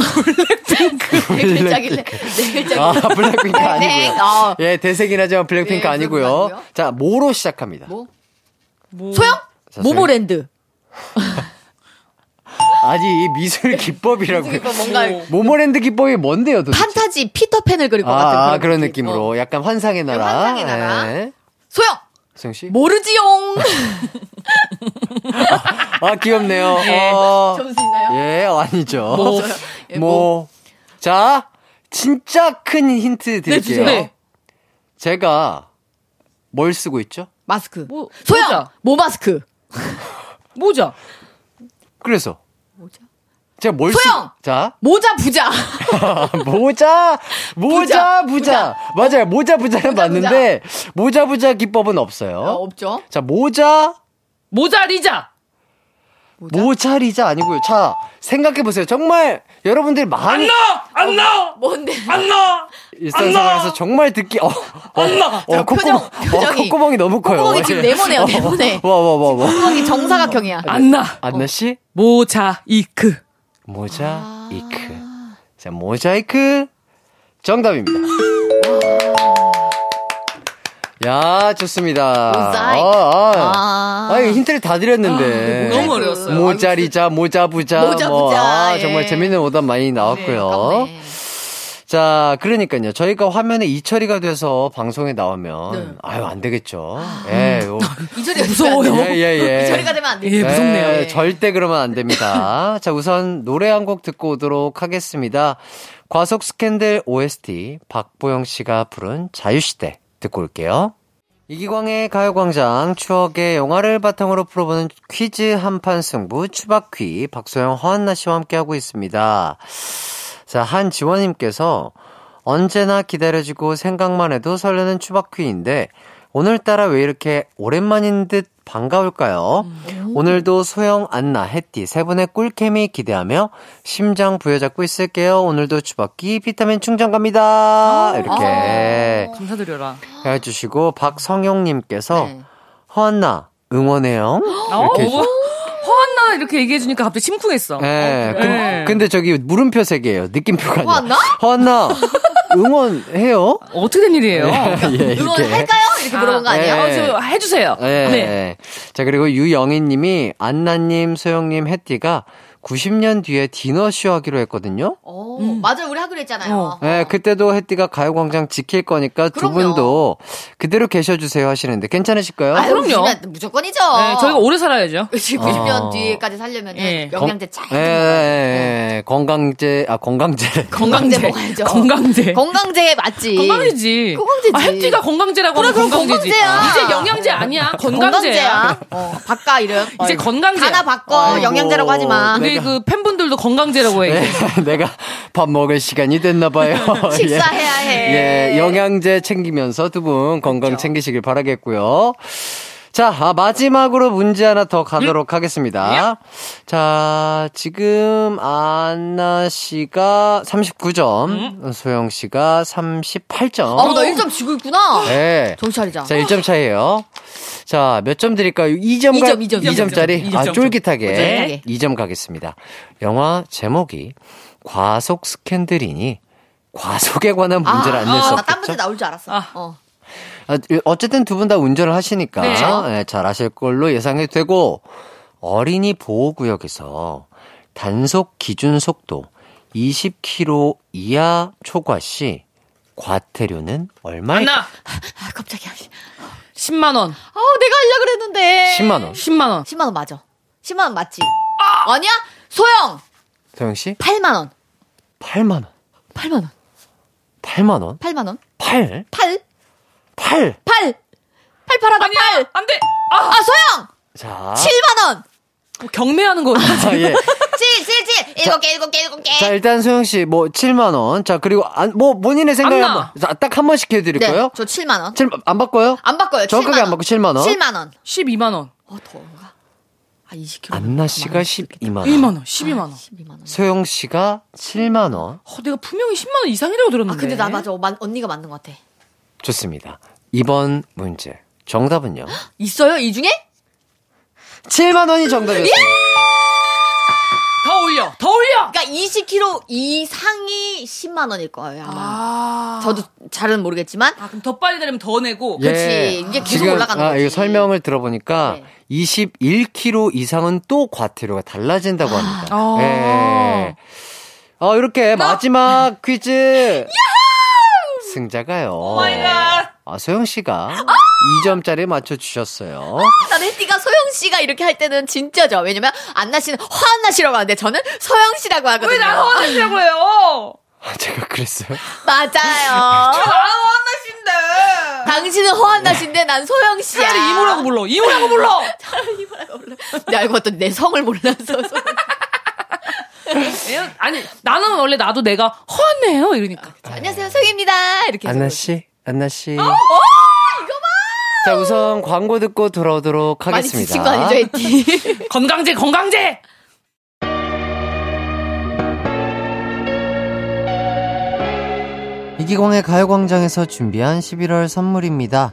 블랙핑크. 네 글자길래. 네 글자길래. 아, 블랙핑크 네, 아니고요. 어. 예, 대세긴 하지만 블랙핑크 네, 아니고요. 블랙핑크 아니고요. 자, 뭐로 시작합니다. 뭐? 뭐? 소영? 자, 모모랜드. 아니, 이 미술 기법이라고요. 이거 뭔가 모모랜드 기법이 뭔데요, 도대체? 판타지 피터팬을 그릴 것 같은 아, 아, 그런 느낌. 느낌으로. 어. 약간 환상의 나라. 환상의 나라. 예. 소영! 수영 씨? 모르지용! 아, 귀엽네요. 예. 어, 점수 있나요? 예, 아니죠. 뭐. 예, 뭐. 자, 진짜 큰 힌트 드릴게요. 주세요. 네. 제가 뭘 쓰고 있죠? 마스크. 뭐, 소영! 모자. 모마스크. 모자. 그래서. 제가 뭘 소영! 쓰... 자, 모자 부자. 모자, 모자, 부자. 부자. 맞아요. 모자, 부자는 모자, 맞는데, 모자, 부자 기법은 없어요. 어, 없죠? 자, 모자, 모자리자. 모자. 모자리자 아니고요. 자, 생각해보세요. 정말 여러분들이 많이 안 나! 뭔데? 안 나! 일상생활에서 정말 듣기, 어, 어, 어, 자, 콧구멍, 표정, 표정이. 어, 콧구멍이 너무 커요. 콧구멍이 지금 네모네요, 네모네. 와, 와, 와, 와. 콧구멍이 정사각형이야. 안 나! 안나 씨? 모자이크. 모자이크. 자, 모자이크. 정답입니다. 야, 좋습니다. 모자이크. 아, 아. 아. 아, 이거 힌트를 다 드렸는데. 너무 어려웠어요. 모자리자, 모자부자. 모자부자, 뭐, 아, 예. 정말 재밌는 오답 많이 나왔고요. 아깝네. 자, 그러니까요. 저희가 화면에 이처리가 돼서 방송에 나오면, 네. 아유, 안 되겠죠. 예, 요. 이 소리가 무서워요. 예, 예, 예. 이 소리가 되면 안 돼. 예, 무섭네요. 네, 절대 그러면 안 됩니다. 자, 우선 노래 한 곡 듣고 오도록 하겠습니다. 과속 스캔들 OST 박보영 씨가 부른 자유시대 듣고 올게요. 이기광의 가요광장 추억의 영화를 바탕으로 풀어보는 퀴즈 한판 승부 추박퀴 박소영 허한나 씨와 함께하고 있습니다. 자, 한지원님께서 언제나 기다려지고 생각만 해도 설레는 추박퀴인데 오늘따라 왜 이렇게 오랜만인 듯 반가울까요? 오늘도 소영, 안나, 햇띠 세 분의 꿀케미 기대하며 심장 부여잡고 있을게요. 오늘도 주바기 비타민 충전 갑니다. 이렇게 감사드려라. 해주시고 박성용님께서 네. 허안나 응원해요. 어, 이렇게 뭐, 허한나 이렇게 얘기해주니까 갑자기 심쿵했어. 예, 근- 네. 근데 저기 물음표 세 개예요. 느낌표가 아니라. 허안나? 허안나 응원해요? 어떻게 된 일이에요? 예, 응원할까요? 이렇게 물어본 거 아니에요? 예. 어, 저 해주세요. 예. 네. 자, 그리고 유영희 님이 안나님, 소영님, 혜띠가 90년 뒤에 디너쇼 하기로 했거든요. 어, 음. 맞아요. 우리 하기로 했잖아요. 예, 그때도 혜띠가 가요광장 지킬 거니까 두 그럼요. 분도 그대로 계셔주세요 하시는데 괜찮으실까요? 아유, 그럼요. 무조건이죠. 네, 저희가 오래 살아야죠. 그치, 90년 어. 뒤에까지 살려면 예. 영양제 잘 예, 예, 예, 건강제, 아, 건강제. 건강제 먹어야죠. 건강제. 건강제 맞지. 건강이지. 건강제지. 아, 햇띠가 건강제라고 하면 그래, 그럼 건강제지. 건강제야. 이제 영양제 아니야. 건강제야. 어, 바꿔 이름. 이제 건강제야. 하나 바꿔 아이고. 영양제라고 하지 마. 우리 내가- 그 팬분들도 건강제라고 해. 네, 내가 밥 먹을 시간이 됐나 봐요. 식사해야 해. 예, 영양제 챙기면서 두 분 건강 챙기시길 바라겠고요. 자, 아, 마지막으로 문제 하나 더 가도록 하겠습니다. 자, 지금 안나 씨가 39점, 소영 씨가 38점. 어, 나 1점 지고 있구나. 네. 차리자. 자, 1점 차이에요. 자, 몇 점 드릴까요? 2점, 이 점, 이 점, 이 점. 2점 짜리? 이 점, 아, 이 점. 쫄깃하게. 쫄깃하게. 2점 가겠습니다. 영화 제목이 과속 스캔들이니 과속에 관한 문제를 안낼수나딴 문제? 나올 줄 알았어. 아. 어. 아, 어쨌든 두 분 다 운전을 하시니까 네. 예, 잘 아실 걸로 예상이 되고 어린이 보호구역에서 단속 기준 속도 20km 이하 초과 시 과태료는 얼마일까? 안나! 아, 깜짝이야. 10만 원. 아, 내가 하려고 그랬는데. 10만 원. 10만 원. 10만 원 맞아. 10만 원 맞지? 아 니야? 소영! 소영 씨? 8만 원. 8만 원. 8만 원. 8만 원? 8만 원. 8? 8? 8. 8! 88하다, 아니야! 8! 안 돼! 아, 소영! 자. 7만 원! 뭐 경매하는 거. 아, 예. 7, 7, 7! 7개, 7개, 7개! 자, 일단 소영 씨, 뭐, 7만원. 자, 그리고, 안, 뭐, 본인의 생각에 안나. 한번, 자, 딱 한 번씩 해드릴 네, 거예요? 저 7만 원. 7, 안 바꿔요? 안 바꿔요. 정확하게 7만 안 바꿔, 7만원. 7만 원. 12만원. 어, 더운가? 아, 20kg. 안나 씨가 12만원. 1만원. 12만원. 12만 원. 소영 씨가 7만원. 어, 내가 분명히 10만원 이상이라고 들었는데. 아, 근데 나 맞아. 만- 언니가 맞는 것 같아. 좋습니다. 이번 문제. 정답은요? 있어요? 이 중에? 7만원이 정답이었습니다. 더 올려! 더 올려! 그러니까 20kg 이상이 10만 원일 거예요, 아마. 아. 저도 잘은 모르겠지만. 아, 그럼 더 빨리 달리면 더 내고. 그치. 이게 계속 예. 지금, 올라가는 아, 거지. 이거 설명을 들어보니까 네. 21kg 이상은 또 과태료가 달라진다고 합니다. 아. 예. 어, 이렇게 마지막 퀴즈. 승자가요. Oh my god! 아, 소영 씨가 2점짜리 맞춰주셨어요. 나는 혜띠가 소영 씨가 이렇게 할 때는 진짜죠. 왜냐면 안나 씨는 허안나 씨라고 하는데 저는 소영 씨라고 하거든요. 왜 나는 허안나씨라고 해요? 아, 제가 그랬어요? 맞아요. 나는 허안나씨인데! 당신은 허안나 씨인데 난 소영 씨야. 차라리 이모라고 불러. 이모라고 불러! 차라리 이모라고 불러. 근데 알고 봤더니 내 성을 몰라서. 아니, 나는 원래 나도 내가 허안나예요 이러니까. 안녕하세요, 소영입니다. 이렇게. 안나. 씨, 안나 씨. 어, 이거 봐. 자, 우선 광고 듣고 돌아오도록 많이 하겠습니다. 지친 거 아니죠? 건강제, 건강제! 이기광의 가요광장에서 준비한 11월 선물입니다.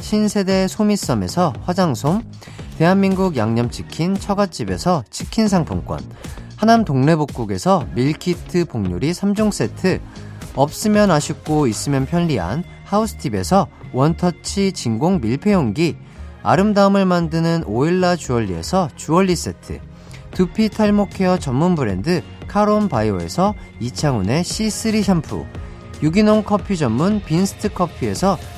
신세대 소미썸에서 화장솜, 대한민국 양념치킨 처갓집에서 치킨 상품권, 하남 동래복국에서 밀키트 복요리 3종 세트, 없으면 아쉽고 있으면 편리한 하우스팁에서 원터치 진공 밀폐용기, 아름다움을 만드는 오일라 주얼리에서 주얼리 세트, 두피 탈모 케어 전문 브랜드 카론 바이오에서 이창훈의 C3 샴푸, 유기농 커피 전문 빈스트 커피에서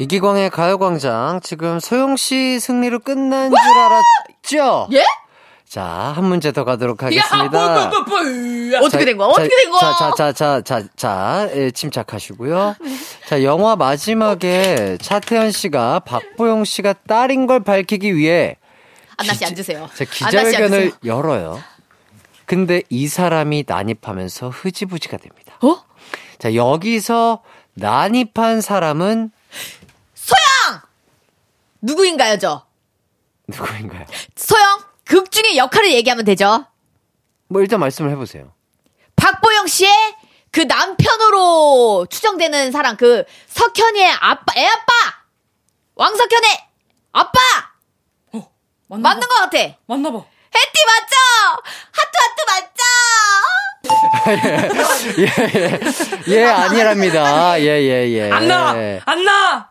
이기광의 가요광장 지금 소영 씨 승리로 끝난 줄 알았죠? 예? 자, 한 문제 더 가도록 하겠습니다. 야, 뭐, 뭐, 뭐, 뭐. 어떻게 된 거야? 어떻게 된 거야? 자, 자, 자, 자, 자, 자, 예, 침착하시고요. 자, 영화 마지막에 차태현 씨가 박보영 씨가 딸인 걸 밝히기 위해 안나 씨 앉으세요. 자, 기자회견을. 열어요. 근데 이 사람이 난입하면서 흐지부지가 됩니다. 어? 자, 여기서 난입한 사람은! 누구인가요, 저? 누구인가요? 소영! 극 중에 역할을 얘기하면 되죠. 뭐 일단 말씀을 해보세요. 박보영 씨의 그 남편으로 추정되는 사람, 그 석현이의 아빠, 애 아빠! 왕석현의 아빠! 맞나 맞는 봐. 것 같아. 해띠 맞나 봐. 맞죠? 하트 하트 맞죠? 예, 예, 아니랍니다. 예, 예, 예. 안 나! 안 나!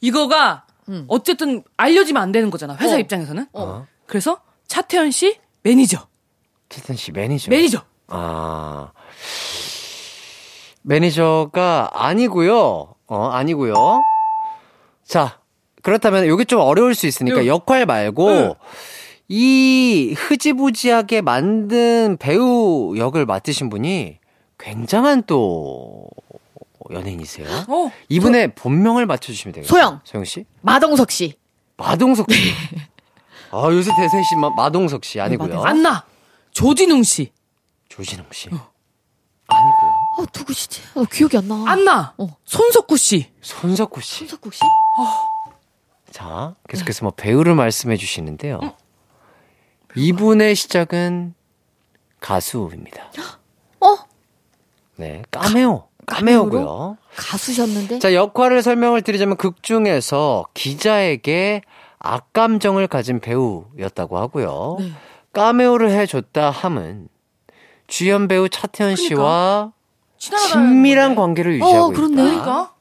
이거가 음. 어쨌든 알려지면 안 되는 거잖아. 회사 어. 입장에서는. 어. 그래서 차태현 씨 매니저. 차태현 씨 매니저. 매니저. 아. 매니저가 아니고요. 어, 아니고요. 자, 그렇다면 여기 좀 어려울 수 있으니까 요. 역할 말고 응. 이 흐지부지하게 만든 배우 역을 맡으신 분이 굉장한 또 연예인이세요. 어. 이분의 본명을 맞춰주시면 되겠어요. 소영. 소영 씨? 마동석 씨. 마동석 씨. 아, 요새 대세 씨 마, 마동석 씨 아니고요. 안 나. 조진웅 씨. 조진웅 씨. 아니고요. 어, 누구시지? 어, 기억이 안 나. 안 나. 어. 손석구 씨. 손석구 씨. 손석국 씨? 자, 계속해서 뭐 배우를 말씀해 주시는데요. 이분의 시작은 가수입니다. 어? 네, 까메오. 까메오고요. 가수셨는데? 자, 역할을 설명을 드리자면 극 중에서 기자에게 악감정을 가진 배우였다고 하고요. 네. 까메오를 해줬다 함은 주연 배우 차태현 씨와 친하다는 친밀한. 관계를 유지하고 어, 그렇네. 있다. 그러니까.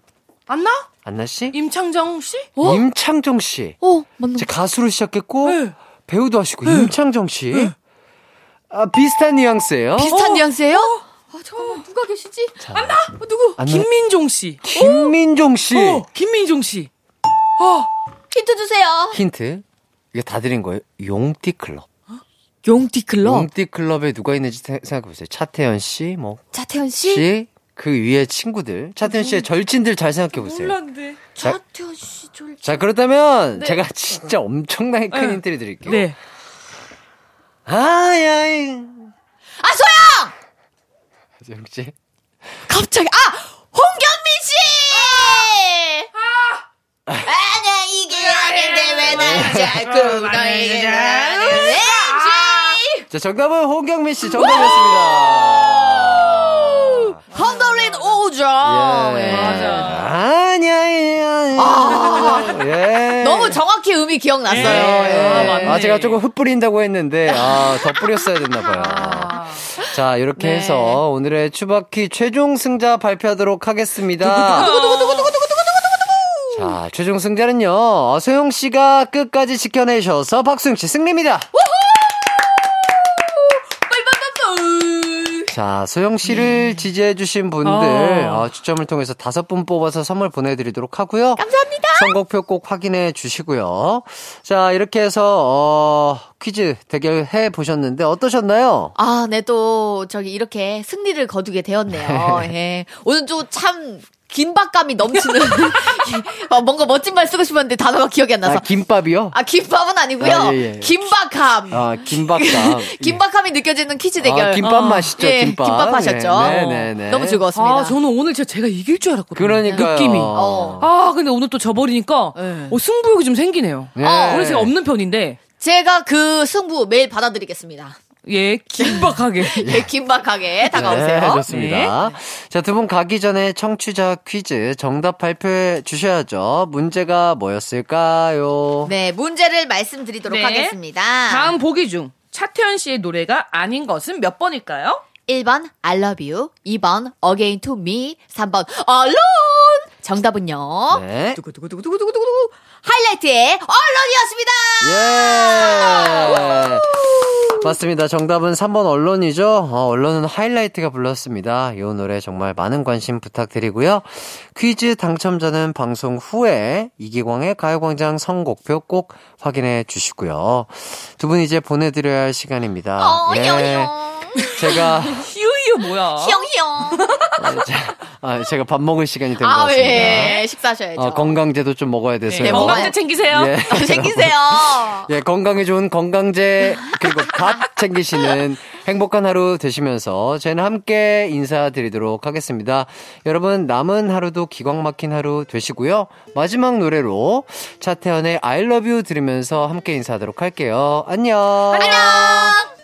안 나? 안나 씨? 임창정 씨? 어? 임창정 씨. 어, 맞나? 제 가수로 시작했고 네. 배우도 하시고 임창정 씨. 아, 비슷한 뉘앙스예요. 비슷한 어. 뉘앙스예요? 아, 잠깐만, 누가 계시지? 안 나. 어, 누구? 안 나. 김민종 씨. 김민종 씨. 어, 김민종 씨. 어, 힌트 주세요. 힌트. 이게 다 드린 거예요. 용띠 클럽. 용띠 클럽. 용띠 클럽에 누가 있는지 세- 생각해 보세요. 차태현 씨, 뭐 차태현 씨? 씨, 그 위에 친구들, 차태현 씨의 절친들 잘 생각해 보세요. 몰랐는데. 자, 차태현 씨 졸. 자 그렇다면 네. 제가 진짜 엄청나게 큰 네. 힌트를 드릴게요. 네. 아야이. 아, 소영! 소영 씨. 갑자기, 아! 홍경민 씨! 아! 아냐, 이게 아닌데 왜날 자꾸 너에게 하는지! 자 정답은 홍경민 씨 정답이었습니다. 헌더린 오죠. 예. 맞아. 아냐이. 예. 너무 정확히 음이 기억났어요. 예. 예. 아, 맞네. 아, 제가 조금 흩뿌린다고 했는데, 아, 더 뿌렸어야 됐나 봐요. 아. 자, 이렇게 네. 해서 오늘의 추바키 최종 승자 발표하도록 하겠습니다. 자, 최종 승자는요, 소영 씨가 끝까지 지켜내셔서 박수영 씨 승리입니다. 자, 소영 씨를 지지해주신 분들, 어. 어, 추첨을 통해서 다섯 분 뽑아서 선물 보내드리도록 하고요. 감사합니다. 선곡표 꼭 확인해 주시고요. 자, 이렇게 해서, 어, 퀴즈 대결 해 보셨는데 어떠셨나요? 아, 네, 또, 저기, 이렇게 승리를 거두게 되었네요. 예. 오늘 좀 참, 긴박감이 넘치는, 어, 뭔가 멋진 말 쓰고 싶었는데 단어가 기억이 안 나서. 아, 김밥이요? 아, 김밥은 아니고요. 아, 예, 예. 긴박함. 아, 김밥감. 긴박함이 느껴지는 퀴즈 대결. 아, 김밥 맛이죠, 예, 김밥. 김밥 하셨죠. 네, 네, 네. 너무 즐거웠습니다. 아, 저는 오늘 진짜 제가 이길 줄 알았거든요. 그러니까요. 느낌이. 어. 아, 근데 오늘 또 져버리니까, 네. 어, 승부욕이 좀 생기네요. 네. 어, 오늘 제가 없는 편인데, 제가 그 승부 매일 받아드리겠습니다. 예, 긴박하게. 예, 긴박하게 다가오세요. 네, 좋습니다. 자, 두 분 가기 전에 청취자 퀴즈 정답 발표해 주셔야죠. 문제가 뭐였을까요? 네, 문제를 말씀드리도록 네. 하겠습니다. 다음 보기 중 차태현 씨의 노래가 아닌 것은 몇 번일까요? 1번 I love you, 2번 Again to me, 3번 Alone. 정답은요. 네. 두구두구두구두구두구두구 하이라이트의 언론이었습니다. 예! 맞습니다. 정답은 3번 언론이죠. 어, 언론은 하이라이트가 불렀습니다. 이 노래 정말 많은 관심 부탁드리고요. 퀴즈 당첨자는 방송 후에 이기광의 가요광장 선곡표 꼭 확인해 주시고요. 두 분 이제 보내드려야 할 시간입니다. 어, 예. 제가, 히어히어 뭐야? 형형. 아, 제- 아, 제가 밥 먹을 시간이 된 것 아, 같습니다. 예. 식사하셔야죠. 어, 건강제도 좀 먹어야 돼서요. 네, 건강제 챙기세요. 예. 어, 챙기세요. 예, 건강에 좋은 건강제 그리고 밥 챙기시는 행복한 하루 되시면서 저희는 함께 인사드리도록 하겠습니다. 여러분 남은 하루도 기광 막힌 하루 되시고요. 마지막 노래로 차태현의 I love you 들으면서 함께 인사하도록 할게요. 안녕. 안녕.